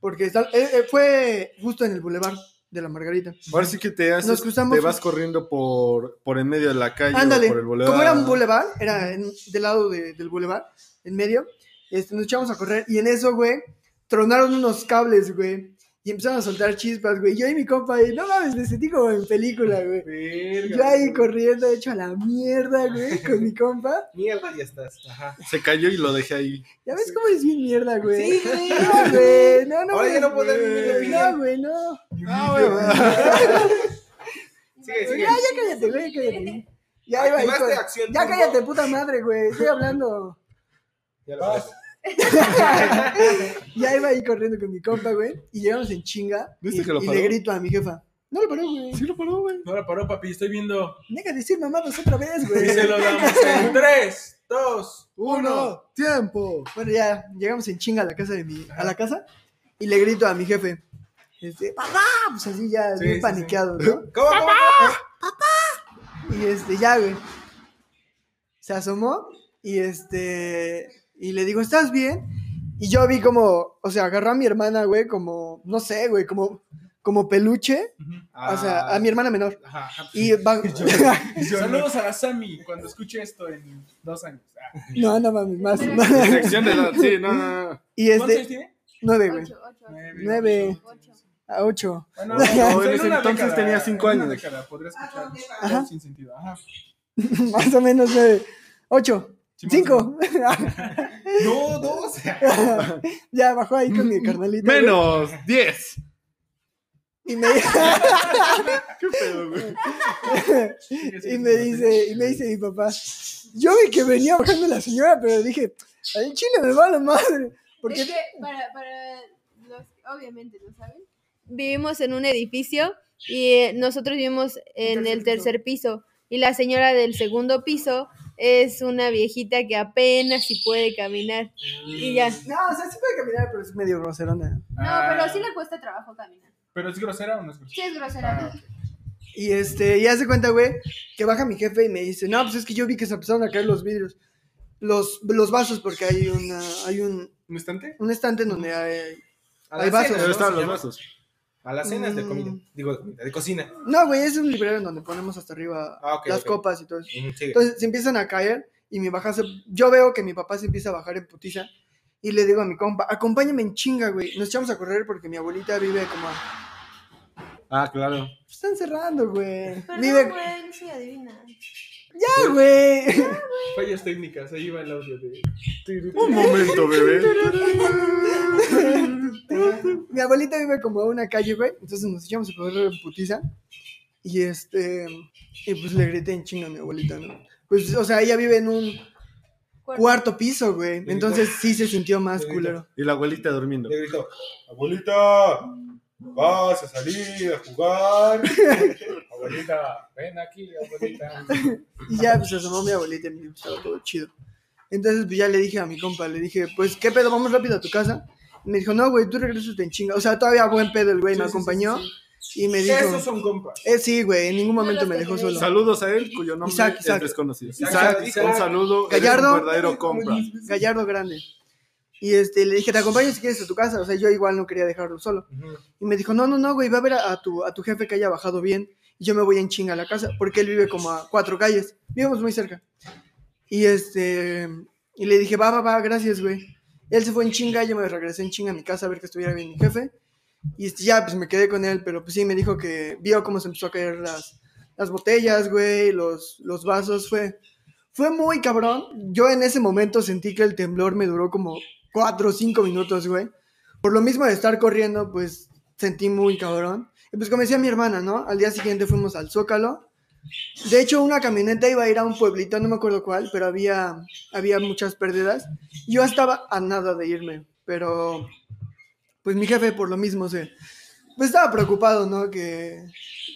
Porque está- eh, eh, fue justo en el bulevar de la Margarita. Ahora sí que te haces, Nos cruzamos- te vas corriendo por, por en medio de la calle Ándale, o por el boulevard. como era un bulevar, era en- del lado de- del bulevar, en medio, este, nos echamos a correr y en eso, güey, tronaron unos cables, güey, y empezaron a soltar chispas, güey. Yo y mi compa ahí, no mames, me sentí como en película, güey. Verga. Yo ahí corriendo, hecho a la mierda, güey, con mi compa. Mierda, ya estás. Ajá. Se cayó y lo dejé ahí. ¿Ya ves cómo es bien mierda, güey? Sí, güey. No, güey, no, no. Ahora ya no güey. puedo mi opinión. No, güey, no. Ah, güey. Sigue, sigue. Ya, ya cállate, güey, cállate. Ya iba Ya cállate, puta madre, güey. Estoy hablando. Ya lo ves. Ya iba ahí corriendo con mi compa, güey. Y llegamos en chinga. ¿Viste y, que lo y paró? le grito a mi jefa. No lo paró, güey. Sí lo paró, güey. No la paró, papi. Estoy viendo. De decir mamadas otra vez, Y güey. se lo damos en 3, 2, Uno, tiempo. Bueno, ya llegamos en chinga a la casa de mi. A la casa. Y le grito a mi jefe. Este, papá, pues así ya, Sí, bien sí, paniqueado, ¿no? ¿Cómo, cómo, cómo? Y este, ya, güey. Se asomó y este. Y le digo, ¿estás bien? Y yo vi como, o sea, agarró a mi hermana, güey, como, no sé, güey, como, como peluche. O sea, a mi hermana menor. Ajá, ajá. Y va. Saludos a la Sami cuando escuche esto en dos años. Ah. no, no mames, más. Sección de sí, no, no, no. y ¿Cuántos años este, tiene? nueve, güey. Ocho, ocho, ocho. Nueve. Ocho. A ocho. Bueno, No, en ese entonces década, tenía cinco años. década podría escuchar Ajá. sin sentido. Ajá. Más o menos nueve. Ocho. Cinco. No, dos. ya bajó ahí con mi carnalita. güey. Menos 10. Y me, ¿Qué pedo, güey? y me dice, y me dice mi papá, yo vi que venía bajando la señora, pero dije, al chile me va la madre. Porque Es que para, para los, obviamente, ¿lo saben? Vivimos en un edificio y nosotros vivimos en el tercer piso. Y la señora del segundo piso es una viejita que apenas si puede caminar. Y ya. No, o sea, sí puede caminar, pero es medio groserona. No, pero sí le cuesta trabajo caminar. ¿Pero es grosera o no es Sí grosera? es grosera. Ah, Y este, y hace cuenta, güey, que baja mi jefe y me dice, no, pues es que yo vi que se empezaron a caer los vidrios. Los, los vasos, porque hay una, hay un, ¿Un estante? un estante en donde hay. Hay las vasos. los vasos. A las cenas de Mm. comida. Digo, de comida, de cocina. No, güey, es un librero en donde ponemos hasta arriba Ah, las copas y todo eso. Sigue. Entonces se empiezan a caer y mi papá se... Yo veo que mi papá se empieza a bajar en putiza y le digo a mi compa, acompáñame en chinga, güey. Nos echamos a correr porque mi abuelita vive como... a- Ah, claro. Están cerrando, güey. Pero Vive... no, güey, no soy adivina. Ya, güey. Fallas técnicas, ahí va el audio de. Un momento, bebé. mi abuelita vive como a una calle, güey. Entonces nos echamos a correr en putiza. Y este... Y pues le grité en chinga a mi abuelita, ¿no? Pues, o sea, ella vive en un cuarto piso, güey. Entonces sí se sintió más culero. Y la abuelita durmiendo. Le gritó, abuelita, vas a salir a jugar. Abuelita, ven aquí, abuelita. Y ya pues se asomó mi abuelita y me dijo, estaba todo chido. Entonces pues ya le dije a mi compa, le dije, pues qué pedo, vamos rápido a tu casa. Y me dijo, no, güey, tú regresas en chinga. O sea, todavía buen pedo el güey, Sí, me sí, sí, acompañó. sí. Y me dijo, Esos son compas. eh, sí, güey, en ningún momento me dejó solo. Saludos a él, cuyo nombre Isaac, Isaac. es desconocido. Isaac, Isaac, un saludo. eres Gallardo. un verdadero compra. Gallardo grande. Y este, le dije, te acompaño si quieres a tu casa. O sea, yo igual no quería dejarlo solo. Y me dijo, no, no, no, güey, va a ver a, a tu, a tu jefe que haya bajado bien. Yo me voy en chinga a la casa, porque él vive como a cuatro calles. Vivimos muy cerca. Y este, y le dije, va, va, va, gracias, güey. Él se fue en chinga, yo me regresé en chinga a mi casa a ver que estuviera bien mi jefe. Y este, ya, pues me quedé con él, pero pues sí, me dijo que vio cómo se empezó a caer las, las botellas, güey, los, los vasos. Fue, fue muy cabrón. Yo en ese momento sentí que el temblor me duró como cuatro o cinco minutos, güey. Por lo mismo de estar corriendo, pues sentí muy cabrón. Y pues como decía mi hermana, ¿no? Al día siguiente fuimos al Zócalo. De hecho, una camioneta iba a ir a un pueblito, no me acuerdo cuál, pero había, había muchas pérdidas. Yo estaba a nada de irme, pero pues mi jefe por lo mismo se... Pues estaba preocupado, ¿no? Que,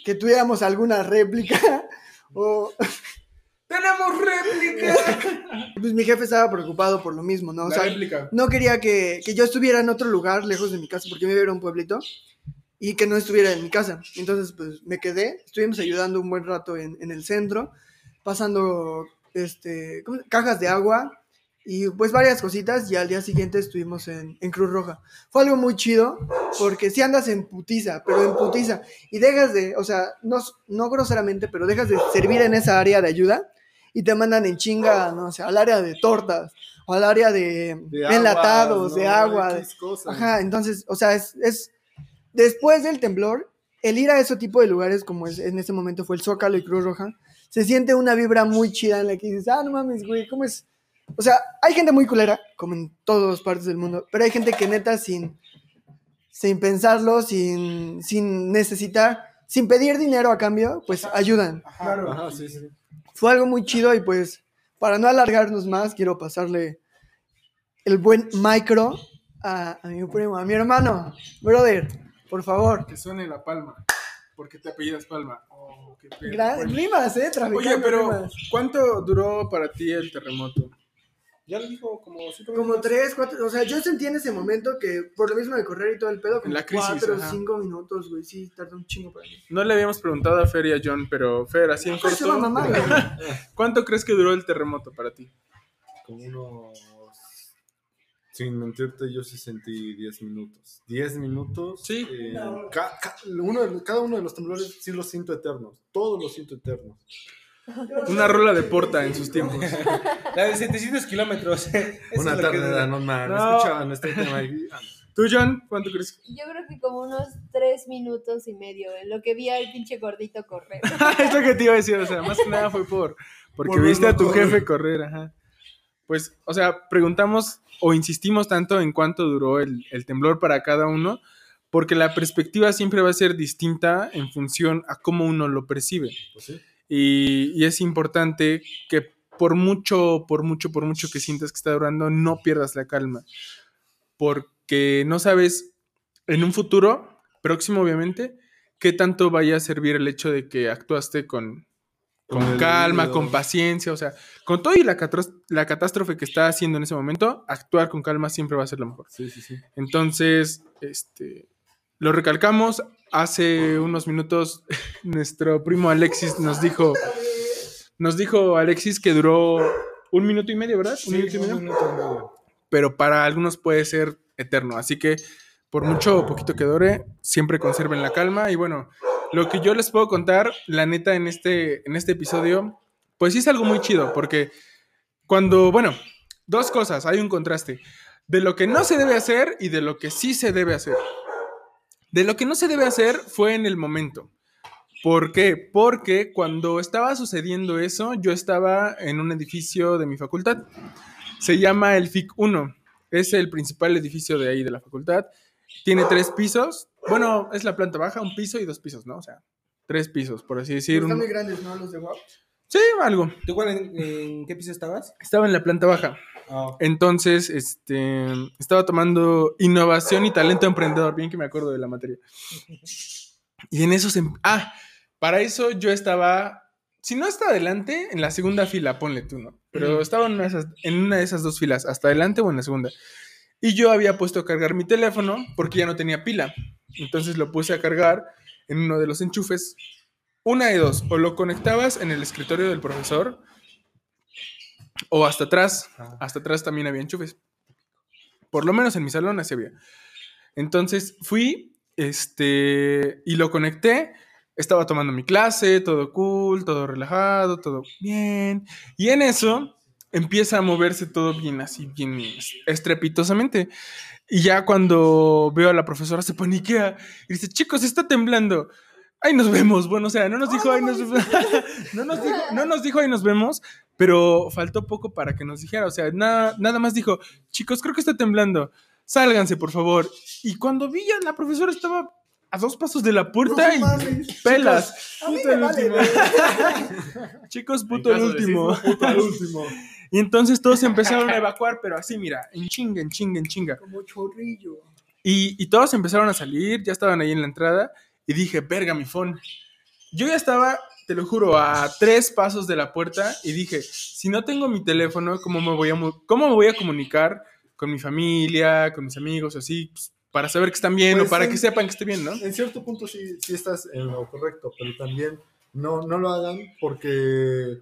que tuviéramos alguna réplica o... ¡Tenemos réplica! Pues mi jefe estaba preocupado por lo mismo, ¿no? O La sea, réplica. no quería que, que yo estuviera en otro lugar lejos de mi casa, porque yo vivía en un pueblito, y que no estuviera en mi casa. Entonces, pues me quedé, estuvimos ayudando un buen rato en, en el centro, pasando este, ¿cómo se- cajas de agua y pues varias cositas, y al día siguiente estuvimos en, en Cruz Roja. Fue algo muy chido, porque si andas en putiza, pero en putiza, y dejas de, o sea, no, no groseramente, pero dejas de servir en esa área de ayuda, y te mandan en chinga, no sé, al área de tortas, o al área de, De enlatados, aguas, de ¿no? agua. de- cosas. Ajá, entonces, o sea, es, es después del temblor, el ir a ese tipo de lugares, como es, en ese momento fue el Zócalo y Cruz Roja, se siente una vibra muy chida en la que dices, ah, no mames, güey, ¿cómo es? O sea, hay gente muy culera, como en todas partes del mundo, pero hay gente que neta sin, sin pensarlo, sin, sin necesitar, sin pedir dinero a cambio, pues ayudan. Claro. Ajá, sí, sí. Fue algo muy chido y pues, para no alargarnos más, quiero pasarle el buen micro a, a mi primo, a mi hermano. Brother, por favor. Que suene la palma. Porque te apellidas Palma. Oh, qué. Gra- Bueno. rimas, eh, traficando Oye, pero rimas. ¿cuánto duró para ti el terremoto? Ya lo dijo como cinco Como minutos. tres, cuatro, o sea, yo sentí en ese momento que por lo mismo de correr y todo el pedo, como En la crisis, cuatro o cinco minutos, güey, sí, tardó un chingo para mí. No le habíamos preguntado a Fer y a John, pero Fer, así en Ay, se va a corto, mamar, güey. ¿cuánto crees que duró el terremoto para ti? Como unos. Sin mentirte, yo sí sentí 10 minutos. 10 minutos. Sí. eh, ca- ca- uno de- cada uno de los temblores sí los siento eternos. Todos los siento eternos. Una rola de porta en sus tiempos. La de 700 kilómetros. Una tarde de anormal. No. Escuchaban este tema ahí. ¿Tú, John, cuánto crees? Yo creo que como unos tres minutos y medio, en lo que vi al pinche gordito correr. es lo que te iba a decir, o sea, más que nada fue por porque Por viste a tu correr. jefe correr, ajá. Pues, o sea, preguntamos o insistimos tanto en cuánto duró el, el temblor para cada uno, porque la perspectiva siempre va a ser distinta en función a cómo uno lo percibe. Pues sí. Y, y es importante que por mucho, por mucho, por mucho que sientas que está durando, no pierdas la calma. Porque no sabes en un futuro, próximo obviamente, qué tanto vaya a servir el hecho de que actuaste con, con el calma, con paciencia, o sea, con todo y la, catástrofe que está haciendo en ese momento, actuar con calma siempre va a ser lo mejor. Sí, sí, sí. Entonces, este, lo recalcamos. Hace unos minutos, nuestro primo Alexis nos dijo, nos dijo Alexis que duró un minuto y medio, ¿verdad? Un minuto y medio. Pero para algunos puede ser eterno. Así que, por mucho o poquito que dure, siempre conserven la calma. Y bueno, lo que yo les puedo contar, la neta, en este, en este episodio, pues sí es algo muy chido, porque cuando, bueno, dos cosas, hay un contraste de lo que no se debe hacer y de lo que sí se debe hacer. De lo que no se debe hacer fue en el momento. ¿Por qué? Porque cuando estaba sucediendo eso, yo estaba en un edificio de mi facultad. Se llama el FIC 1. Es el principal edificio de ahí de la facultad. Tiene tres pisos. Bueno, es la planta baja, un piso y dos pisos, ¿no? O sea, tres pisos, por así decir. Están un- muy grandes, ¿no? Los de WAP. Sí, algo. ¿Tú cuál, en, en qué piso estabas? Estaba en la planta baja. Ah, Entonces, este, estaba tomando innovación y talento emprendedor, bien que me acuerdo de la materia. Y en eso se... em- Ah, Para eso yo estaba, si no hasta adelante, en la segunda fila, ponle tú, ¿no? Pero estaba en una, de esas, en una de esas dos filas, hasta adelante o en la segunda. Y yo había puesto a cargar mi teléfono porque ya no tenía pila. Entonces lo puse a cargar en uno de los enchufes. Una de dos, o lo conectabas en el escritorio del profesor, o hasta atrás. Hasta atrás también había enchufes. Por lo menos en mi salón así había. Entonces fui, este, y lo conecté. Estaba tomando mi clase, todo cool, todo relajado, todo bien. Y en eso empieza a moverse todo bien, así, bien estrepitosamente. Y ya cuando veo a la profesora se paniquea y dice, chicos, está temblando. Ahí nos vemos. Bueno, o sea, no nos dijo, ahí nos, no nos dijo, no nos dijo, ahí nos vemos, pero faltó poco para que nos dijera. O sea, nada, nada más dijo, chicos, creo que está temblando. Sálganse, por favor. Y cuando vi a la profesora estaba a dos pasos de la puerta No y mames. pelas. Chicos, puto el último. puto el último. Y entonces todos empezaron a evacuar, pero así, mira, en chinga, en chinga, en chinga. Como chorrillo. Y, y todos empezaron a salir, ya estaban ahí en la entrada, y dije, verga, mi phone. Yo ya estaba, te lo juro, a tres pasos de la puerta, y dije, si no tengo mi teléfono, ¿cómo me voy a, cómo me voy a comunicar con mi familia, con mis amigos, así, pues, para saber que están bien Pues o para sí. que sepan que estoy bien, ¿no? En cierto punto sí, sí estás en lo correcto, pero también no, no lo hagan porque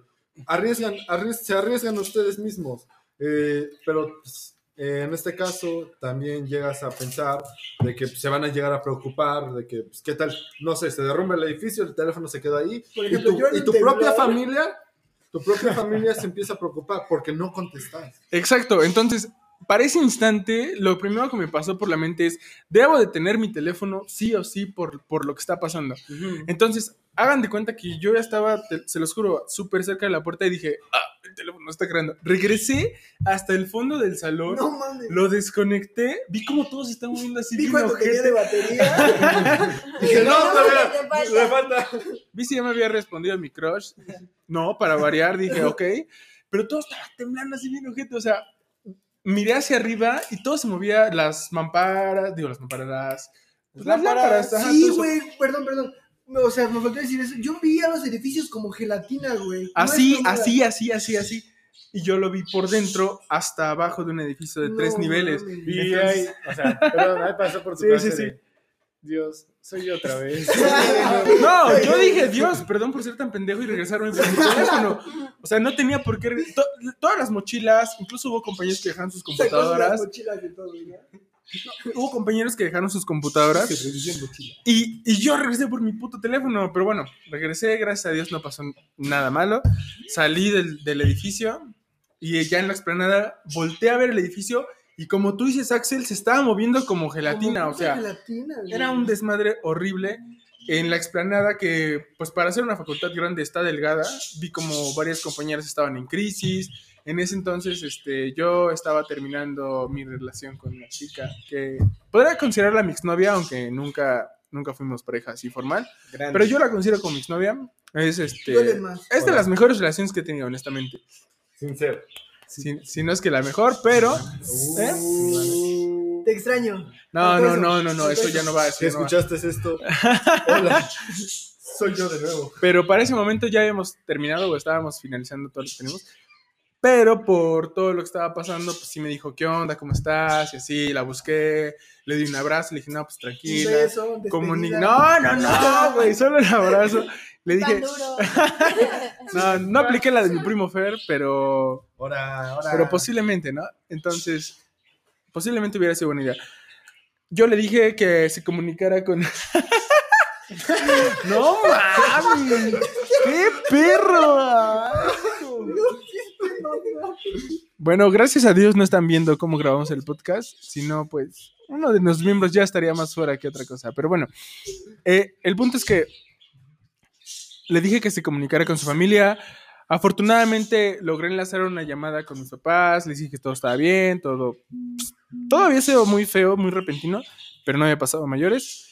arriesgan, arries- se arriesgan ustedes mismos. Eh, pero pues, eh, en este caso también llegas a pensar de que se van a llegar a preocupar, de que, pues, ¿qué tal? No sé, se derrumba el edificio, el teléfono se queda ahí Por y tu, y tu propia familia, tu propia familia se empieza a preocupar porque no contestas. Exacto, entonces, para ese instante, lo primero que me pasó por la mente es, debo de tener mi teléfono sí o sí por, por lo que está pasando. Entonces, hagan de cuenta que yo ya estaba, te- se los juro, súper cerca de la puerta y dije, ah, el teléfono está creando. Regresé hasta el fondo del salón, No mames. lo desconecté, vi como todos se están moviendo así. Vi bien cuando tenía de batería. Dije, no, No, todavía falta. Vi si ya me había respondido mi crush. No, para variar, dije, ok. Pero todo estaba temblando así bien ojete, o sea, miré hacia arriba y todo se movía, las mamparas, digo, las mamparas, las, pues, las lámparas. Sí, güey, perdón, perdón. O sea, me faltó decir eso. Yo vi a los edificios como gelatina, güey. No Así, así, así, así, así. Y yo lo vi por dentro hasta abajo de un edificio de No tres niveles. mames. Y ahí, o sea, perdón, ahí pasó por tu Sí, clase sí, sí. Dios, soy yo otra vez. No, yo dije, Dios, perdón por ser tan pendejo y regresarme por mi teléfono. O sea, no tenía por qué. to- todas las mochilas, incluso hubo compañeros que dejaron sus computadoras. todo. Hubo compañeros que dejaron sus computadoras. Y, y yo regresé por mi puto teléfono. Pero bueno, regresé, gracias a Dios no pasó nada malo. Salí del, del edificio y ya en la explanada volteé a ver el edificio. Y como tú dices, Axel, se estaba moviendo como gelatina. Como O sea, gelatina, era un desmadre horrible en la explanada que, pues para ser una facultad grande está delgada. Vi como varias compañeras estaban en crisis. En ese entonces, este, yo estaba terminando mi relación con una chica que podría considerarla mi exnovia, aunque nunca, nunca fuimos pareja así formal. Grande. Pero yo la considero como mi exnovia. Es, este, es de las mejores relaciones que he tenido, honestamente. Sincero. Si, si no es que la mejor, pero... ¿eh? Te extraño. No, no, no, no, no, eso ya no va a Si escuchaste esto, hola, soy yo de nuevo. Pero para ese momento ya habíamos terminado o estábamos finalizando todo lo que tenemos. Pero por todo lo que estaba pasando, pues sí me dijo, ¿qué onda? ¿Cómo estás? Y así, la busqué, le di un abrazo, le dije, no, pues Un tranquila. beso, Comuni- despedida. no, no, no, güey, solo el abrazo. Le dije, no, no apliqué la de mi primo Fer, pero, Ahora, ahora. pero posiblemente, ¿no? Entonces, posiblemente hubiera sido buena idea. Yo le dije que se comunicara con... no mames, qué perro. Bueno, gracias a Dios no están viendo cómo grabamos el podcast, sino pues uno de los miembros ya estaría más fuera que otra cosa. Pero bueno, eh, el punto es que le dije que se comunicara con su familia. Afortunadamente logré enlazar una llamada con mis papás, les dije que todo estaba bien, todo, todo había sido muy feo, muy repentino, pero no había pasado mayores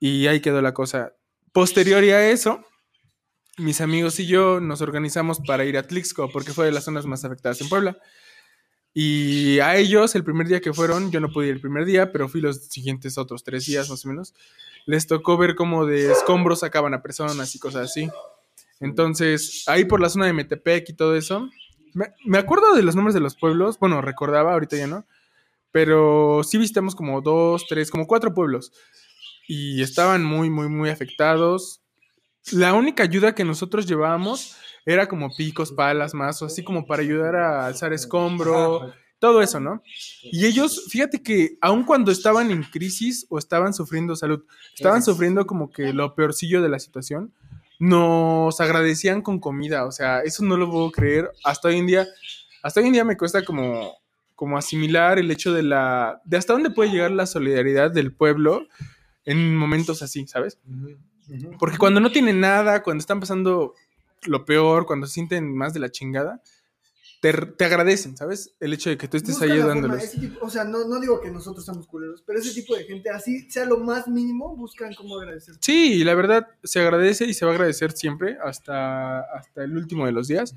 y ahí quedó la cosa. Posterior a eso, mis amigos y yo nos organizamos para ir a Tlixco porque fue de las zonas más afectadas en Puebla. Y a ellos, el primer día que fueron, yo no pude ir el primer día, pero fui los siguientes otros tres días más o menos. Les tocó ver cómo de escombros sacaban a personas y cosas así. Entonces, ahí por la zona de Metepec y todo eso, me, me acuerdo de los nombres de los pueblos, bueno, recordaba, ahorita ya no, pero sí visitamos como dos, tres, como cuatro pueblos. Y estaban muy, muy, muy afectados. La única ayuda que nosotros llevábamos era como picos, palas, mazos, así como para ayudar a alzar escombro, todo eso, ¿no? Y ellos, fíjate que aun cuando estaban en crisis o estaban sufriendo salud, estaban sufriendo como que lo peorcillo de la situación, nos agradecían con comida, o sea, eso no lo puedo creer. Hasta hoy en día, hasta hoy en día me cuesta como, como asimilar el hecho de la, de hasta dónde puede llegar la solidaridad del pueblo en momentos así, ¿sabes? Porque cuando no tienen nada, cuando están pasando lo peor, cuando se sienten más de la chingada, te, te agradecen, ¿sabes? El hecho de que tú estés ahí la forma, tipo- o sea, no, no digo que nosotros somos culeros, pero ese tipo de gente, así sea lo más mínimo, buscan cómo agradecer. Sí, la verdad se agradece y se va a agradecer siempre hasta, hasta el último de los días.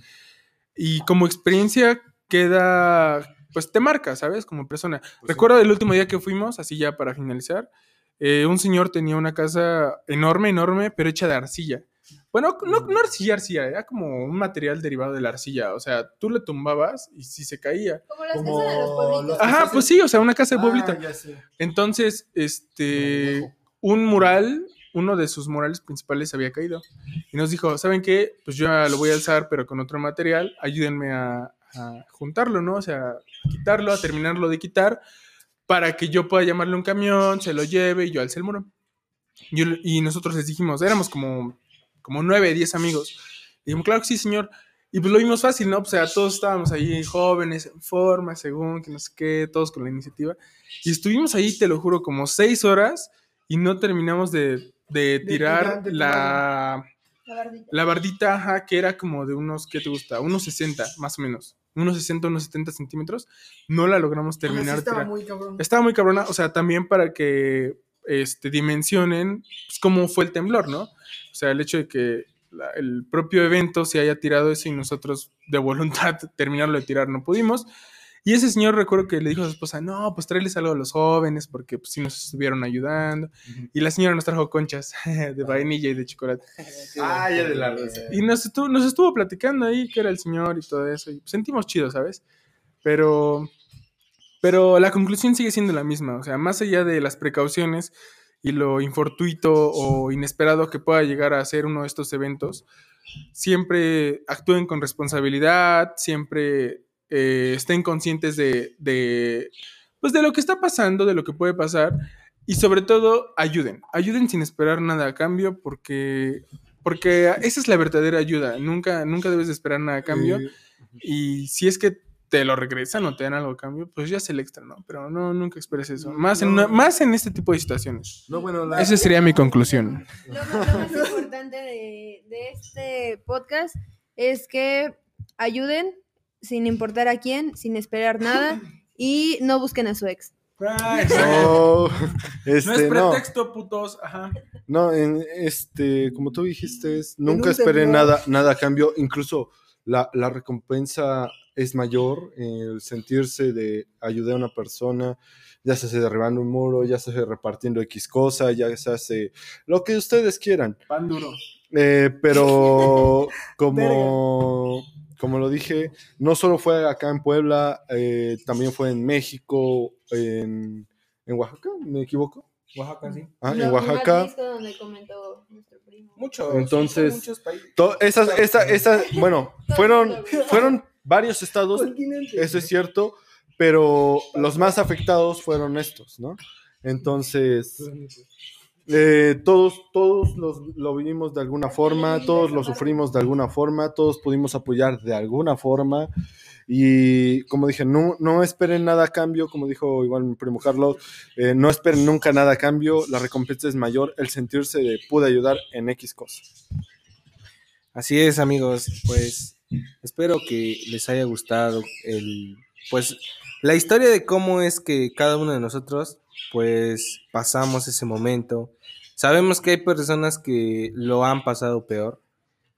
Y como experiencia queda, pues te marca, ¿sabes? Como persona. Recuerdo el último día que fuimos, así ya para finalizar, eh, un señor tenía una casa enorme, enorme, pero hecha de arcilla. Bueno, no, no arcilla, arcilla, era como un material derivado de la arcilla. O sea, tú le tumbabas y sí se caía. Como las Como casas de los pueblitos. Ajá, pues sí, o sea, una casa de pueblito. Ah, ya sé. Entonces, este, un mural, uno de sus murales principales había caído. Y nos dijo, ¿saben qué? Pues yo lo voy a alzar, pero con otro material, ayúdenme a, a juntarlo, ¿no? O sea, a quitarlo, a terminarlo de quitar, para que yo pueda llamarle un camión, se lo lleve y yo alce el muro. Yo y nosotros les dijimos, éramos como, como nueve, diez amigos. Y dijimos, claro que sí, señor. Y pues lo vimos fácil, ¿no? O sea, todos estábamos ahí jóvenes, en forma, según, que no sé qué, todos con la iniciativa. Y estuvimos ahí, te lo juro, como seis horas y no terminamos de, de tirar tirar, de la, La bardita. la bardita, ajá, que era como de unos, ¿qué te gusta? Unos 60, más o menos. Unos 60, unos 70 centímetros. No la logramos Ah, sí terminar. estaba muy cabrón. Estaba muy cabrona, o sea, también para que este, dimensionen pues, cómo fue el temblor, ¿no? O sea, el hecho de que la- el propio evento se haya tirado eso y nosotros de voluntad terminarlo de tirar no pudimos. Y ese señor recuerdo que le dijo a su esposa, no, pues tráeles algo a los jóvenes porque pues sí nos estuvieron ayudando. Y la señora nos trajo conchas de vainilla y de chocolate. Ah, ya de la rosa. Y nos estuvo, nos estuvo platicando ahí que era el señor y todo eso. Y sentimos chido, ¿sabes? Pero, pero la conclusión sigue siendo la misma. O sea, más allá de las precauciones y lo infortuito o inesperado que pueda llegar a ser uno de estos eventos, siempre actúen con responsabilidad, siempre eh, estén conscientes de, de, pues de lo que está pasando, de lo que puede pasar. Y sobre todo, ayuden. Ayuden sin esperar nada a cambio porque porque esa es la verdadera ayuda. Nunca, nunca debes de esperar nada a cambio. Eh, Y si es que te lo regresan o te dan algo a cambio, pues ya es el extra, ¿no? Pero no, nunca esperes eso. Más, en, una- más en este tipo de situaciones. No, bueno, la- Esa sería mi conclusión. Lo, más- lo más importante de, de este podcast es que ayuden sin importar a quién, sin esperar nada y no busquen a su ex. No, este, no, putos. Ajá. no, en este, como tú dijiste, es, nunca un esperen nada, nada a cambio, incluso la, la recompensa es mayor, el sentirse de ayudar a una persona, ya se hace derribando un muro, ya se hace repartiendo X cosa, ya se hace lo que ustedes quieran. Pan duro. Eh, pero como, como lo dije, no solo fue acá en Puebla, eh, también fue en México, en, en Oaxaca, ¿me equivoco? Oaxaca, sí. Ah, en Oaxaca. disco donde comentó nuestro primo. Muchos. Entonces- muchos países. Esas, esa, esa, bueno, fueron, fueron varios estados, eso es cierto, pero los más afectados fueron estos, ¿no? Entonces, eh, todos, todos los, lo vivimos de alguna forma, todos lo sufrimos de alguna forma, todos pudimos apoyar de alguna forma. Y como dije, no, no esperen nada a cambio, como dijo igual mi primo Carlos, eh, no esperen nunca nada a cambio, la recompensa es mayor, el sentirse de pude ayudar en X cosas. Así es, amigos. Pues espero que les haya gustado el, pues, la historia de cómo es que cada uno de nosotros, pues, pasamos ese momento. Sabemos que hay personas que lo han pasado peor,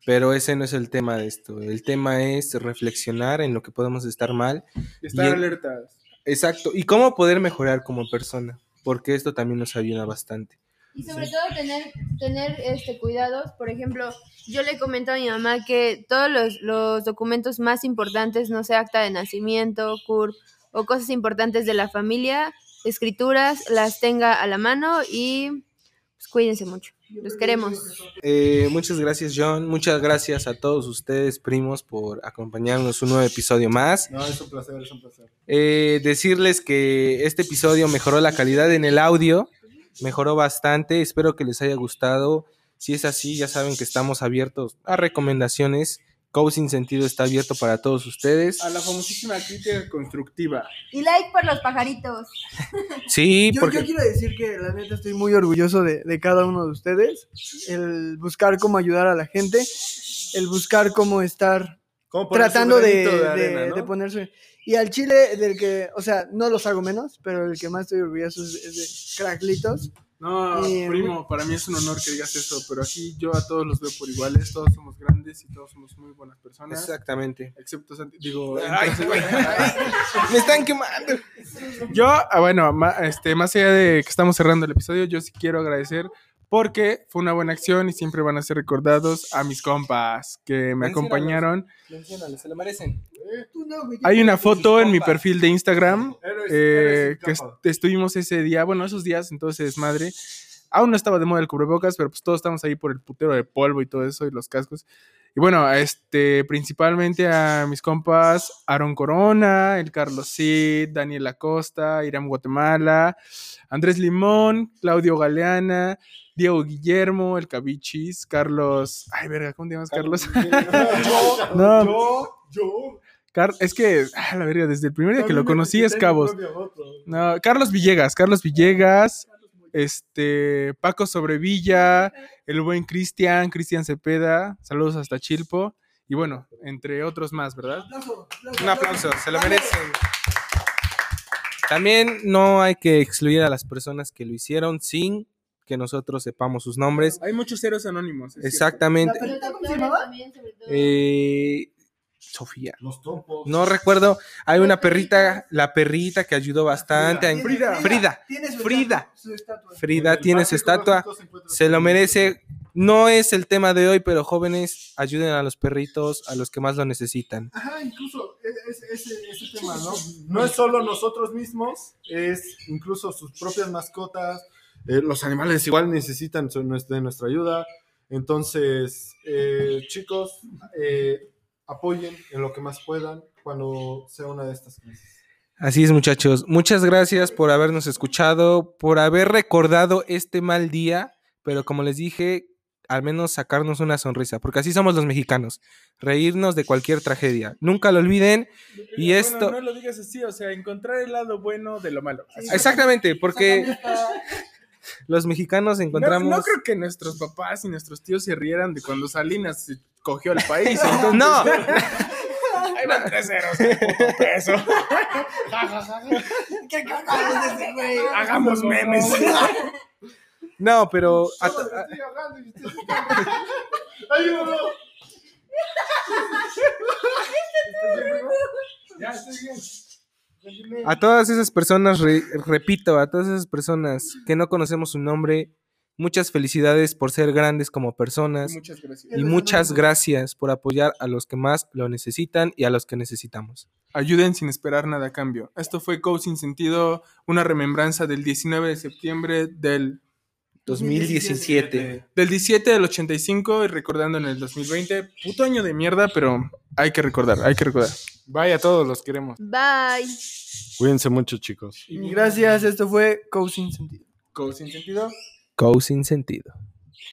Pero ese no es el tema de esto. El tema es reflexionar en lo que podemos estar mal. Estar Y el- alertas. Exacto. Y cómo poder mejorar como persona. Porque esto también nos ayuda bastante. Y sobre todo tener, tener este, cuidados. Por ejemplo, yo le comento a mi mamá que todos los, los documentos más importantes, no sé, acta de nacimiento, CUR o cosas importantes de la familia, escrituras, las tenga a la mano y pues, cuídense mucho. Los queremos. Eh, muchas gracias, John. Muchas gracias a todos ustedes, primos, por acompañarnos un nuevo episodio más. No, es un placer, es un placer. Eh, decirles que este episodio mejoró la calidad en el audio, mejoró bastante, espero que les haya gustado. Si es así, ya saben que estamos abiertos a recomendaciones. Co Sin Sentido está abierto para todos ustedes. A la famosísima crítica constructiva. Y like por los pajaritos. Sí, Yo, porque yo quiero decir que la neta estoy muy orgulloso de, de cada uno de ustedes. El buscar cómo ayudar a la gente, el buscar cómo estar ¿Cómo poner su tratando de, de- arena, de ¿no? ponerse. Y al chile del que, o sea, no los hago menos, pero el que más estoy orgulloso es, es de Cracklitos. No, Y- primo, para mí es un honor que digas eso, pero aquí yo a todos los veo por iguales, todos somos grandes y todos somos muy buenas personas. exactamente. Excepto Santi, digo, Ay, entonces- güey. Me están quemando. Yo, ah, bueno, ma- este, más allá de que estamos cerrando el episodio, yo sí quiero agradecer porque fue una buena acción y siempre van a ser recordados a mis compas que me acompañaron. Se lo merecen. Güey. Hay una foto en mi perfil de Instagram eh, que estuvimos ese día, bueno, esos días, entonces, madre. Aún no estaba de moda el cubrebocas, pero pues todos estamos ahí por el putero de polvo y todo eso y los cascos. Y bueno, este, principalmente a mis compas Aaron Corona, el Carlos Cid, Daniel Acosta, Irán Guatemala, Andrés Limón, Claudio Galeana, Diego Guillermo, el Cabichis, Carlos. Ay, verga, ¿cómo te llamas, Carlos? yo, No. yo, yo. Car- es que, ah, la verga, desde el primer día que lo conocí es Cabos. Cabos. No, Carlos Villegas, Carlos Villegas, este, Paco Sobrevilla, el buen Cristian, Cristian Cepeda, saludos hasta Chilpo, y bueno, entre otros más, ¿verdad? Un aplauso, se lo merecen. También no hay que excluir a las personas que lo hicieron sin que nosotros sepamos sus nombres. Hay muchos ceros anónimos. Exactamente. Eh, Sofía. Los topos. No recuerdo. Hay una perrita, la perrita que ayudó bastante. a- Frida. Frida. Tiene su Frida. estatua, su estatua. Frida tiene su estatua. se lo merece. No es el tema de hoy, pero jóvenes, ayuden a los perritos, a los que más lo necesitan. Ajá, incluso e- ese, ese, ese tema, ¿no? No es solo nosotros mismos, es incluso sus propias mascotas. eh, los animales igual necesitan de nuestra ayuda. Entonces, eh, chicos, eh, apoyen en lo que más puedan cuando sea una de estas crisis. Así es, muchachos. Muchas gracias por habernos escuchado, por haber recordado este mal día, pero como les dije, al menos sacarnos una sonrisa, porque así somos los mexicanos, reírnos de cualquier tragedia. Nunca lo olviden. Y Bueno, esto- no lo digas así, o sea, encontrar el lado bueno de lo malo. Así. Exactamente, porque los mexicanos No, encontramos... no creo que nuestros papás y nuestros tíos se rieran de cuando Salinas se cogió al país. entonces- No, Ahí van tres ceros, puto peso. ¿Qué cagados de ese güey? Hagamos memes. no, pero a, Solo a- estoy ahogando y ustedes están- ¡Ayúdalo! Ya, estoy bien. A todas esas personas, re- repito, a todas esas personas que no conocemos su nombre, muchas felicidades por ser grandes como personas. Muchas gracias. Y muchas gracias por apoyar a los que más lo necesitan y a los que necesitamos. Ayuden sin esperar nada a cambio. Esto fue Go Sin Sentido, una remembranza del 19 de septiembre del, 2017. del 17 del 85 y recordando en el 2020. Puto año de mierda, pero hay que recordar, hay que recordar. Vaya, todos los queremos. Bye. Cuídense mucho, chicos. Y gracias, esto fue Co Sin Sentido. Go Sin Sentido. Go sin sentido.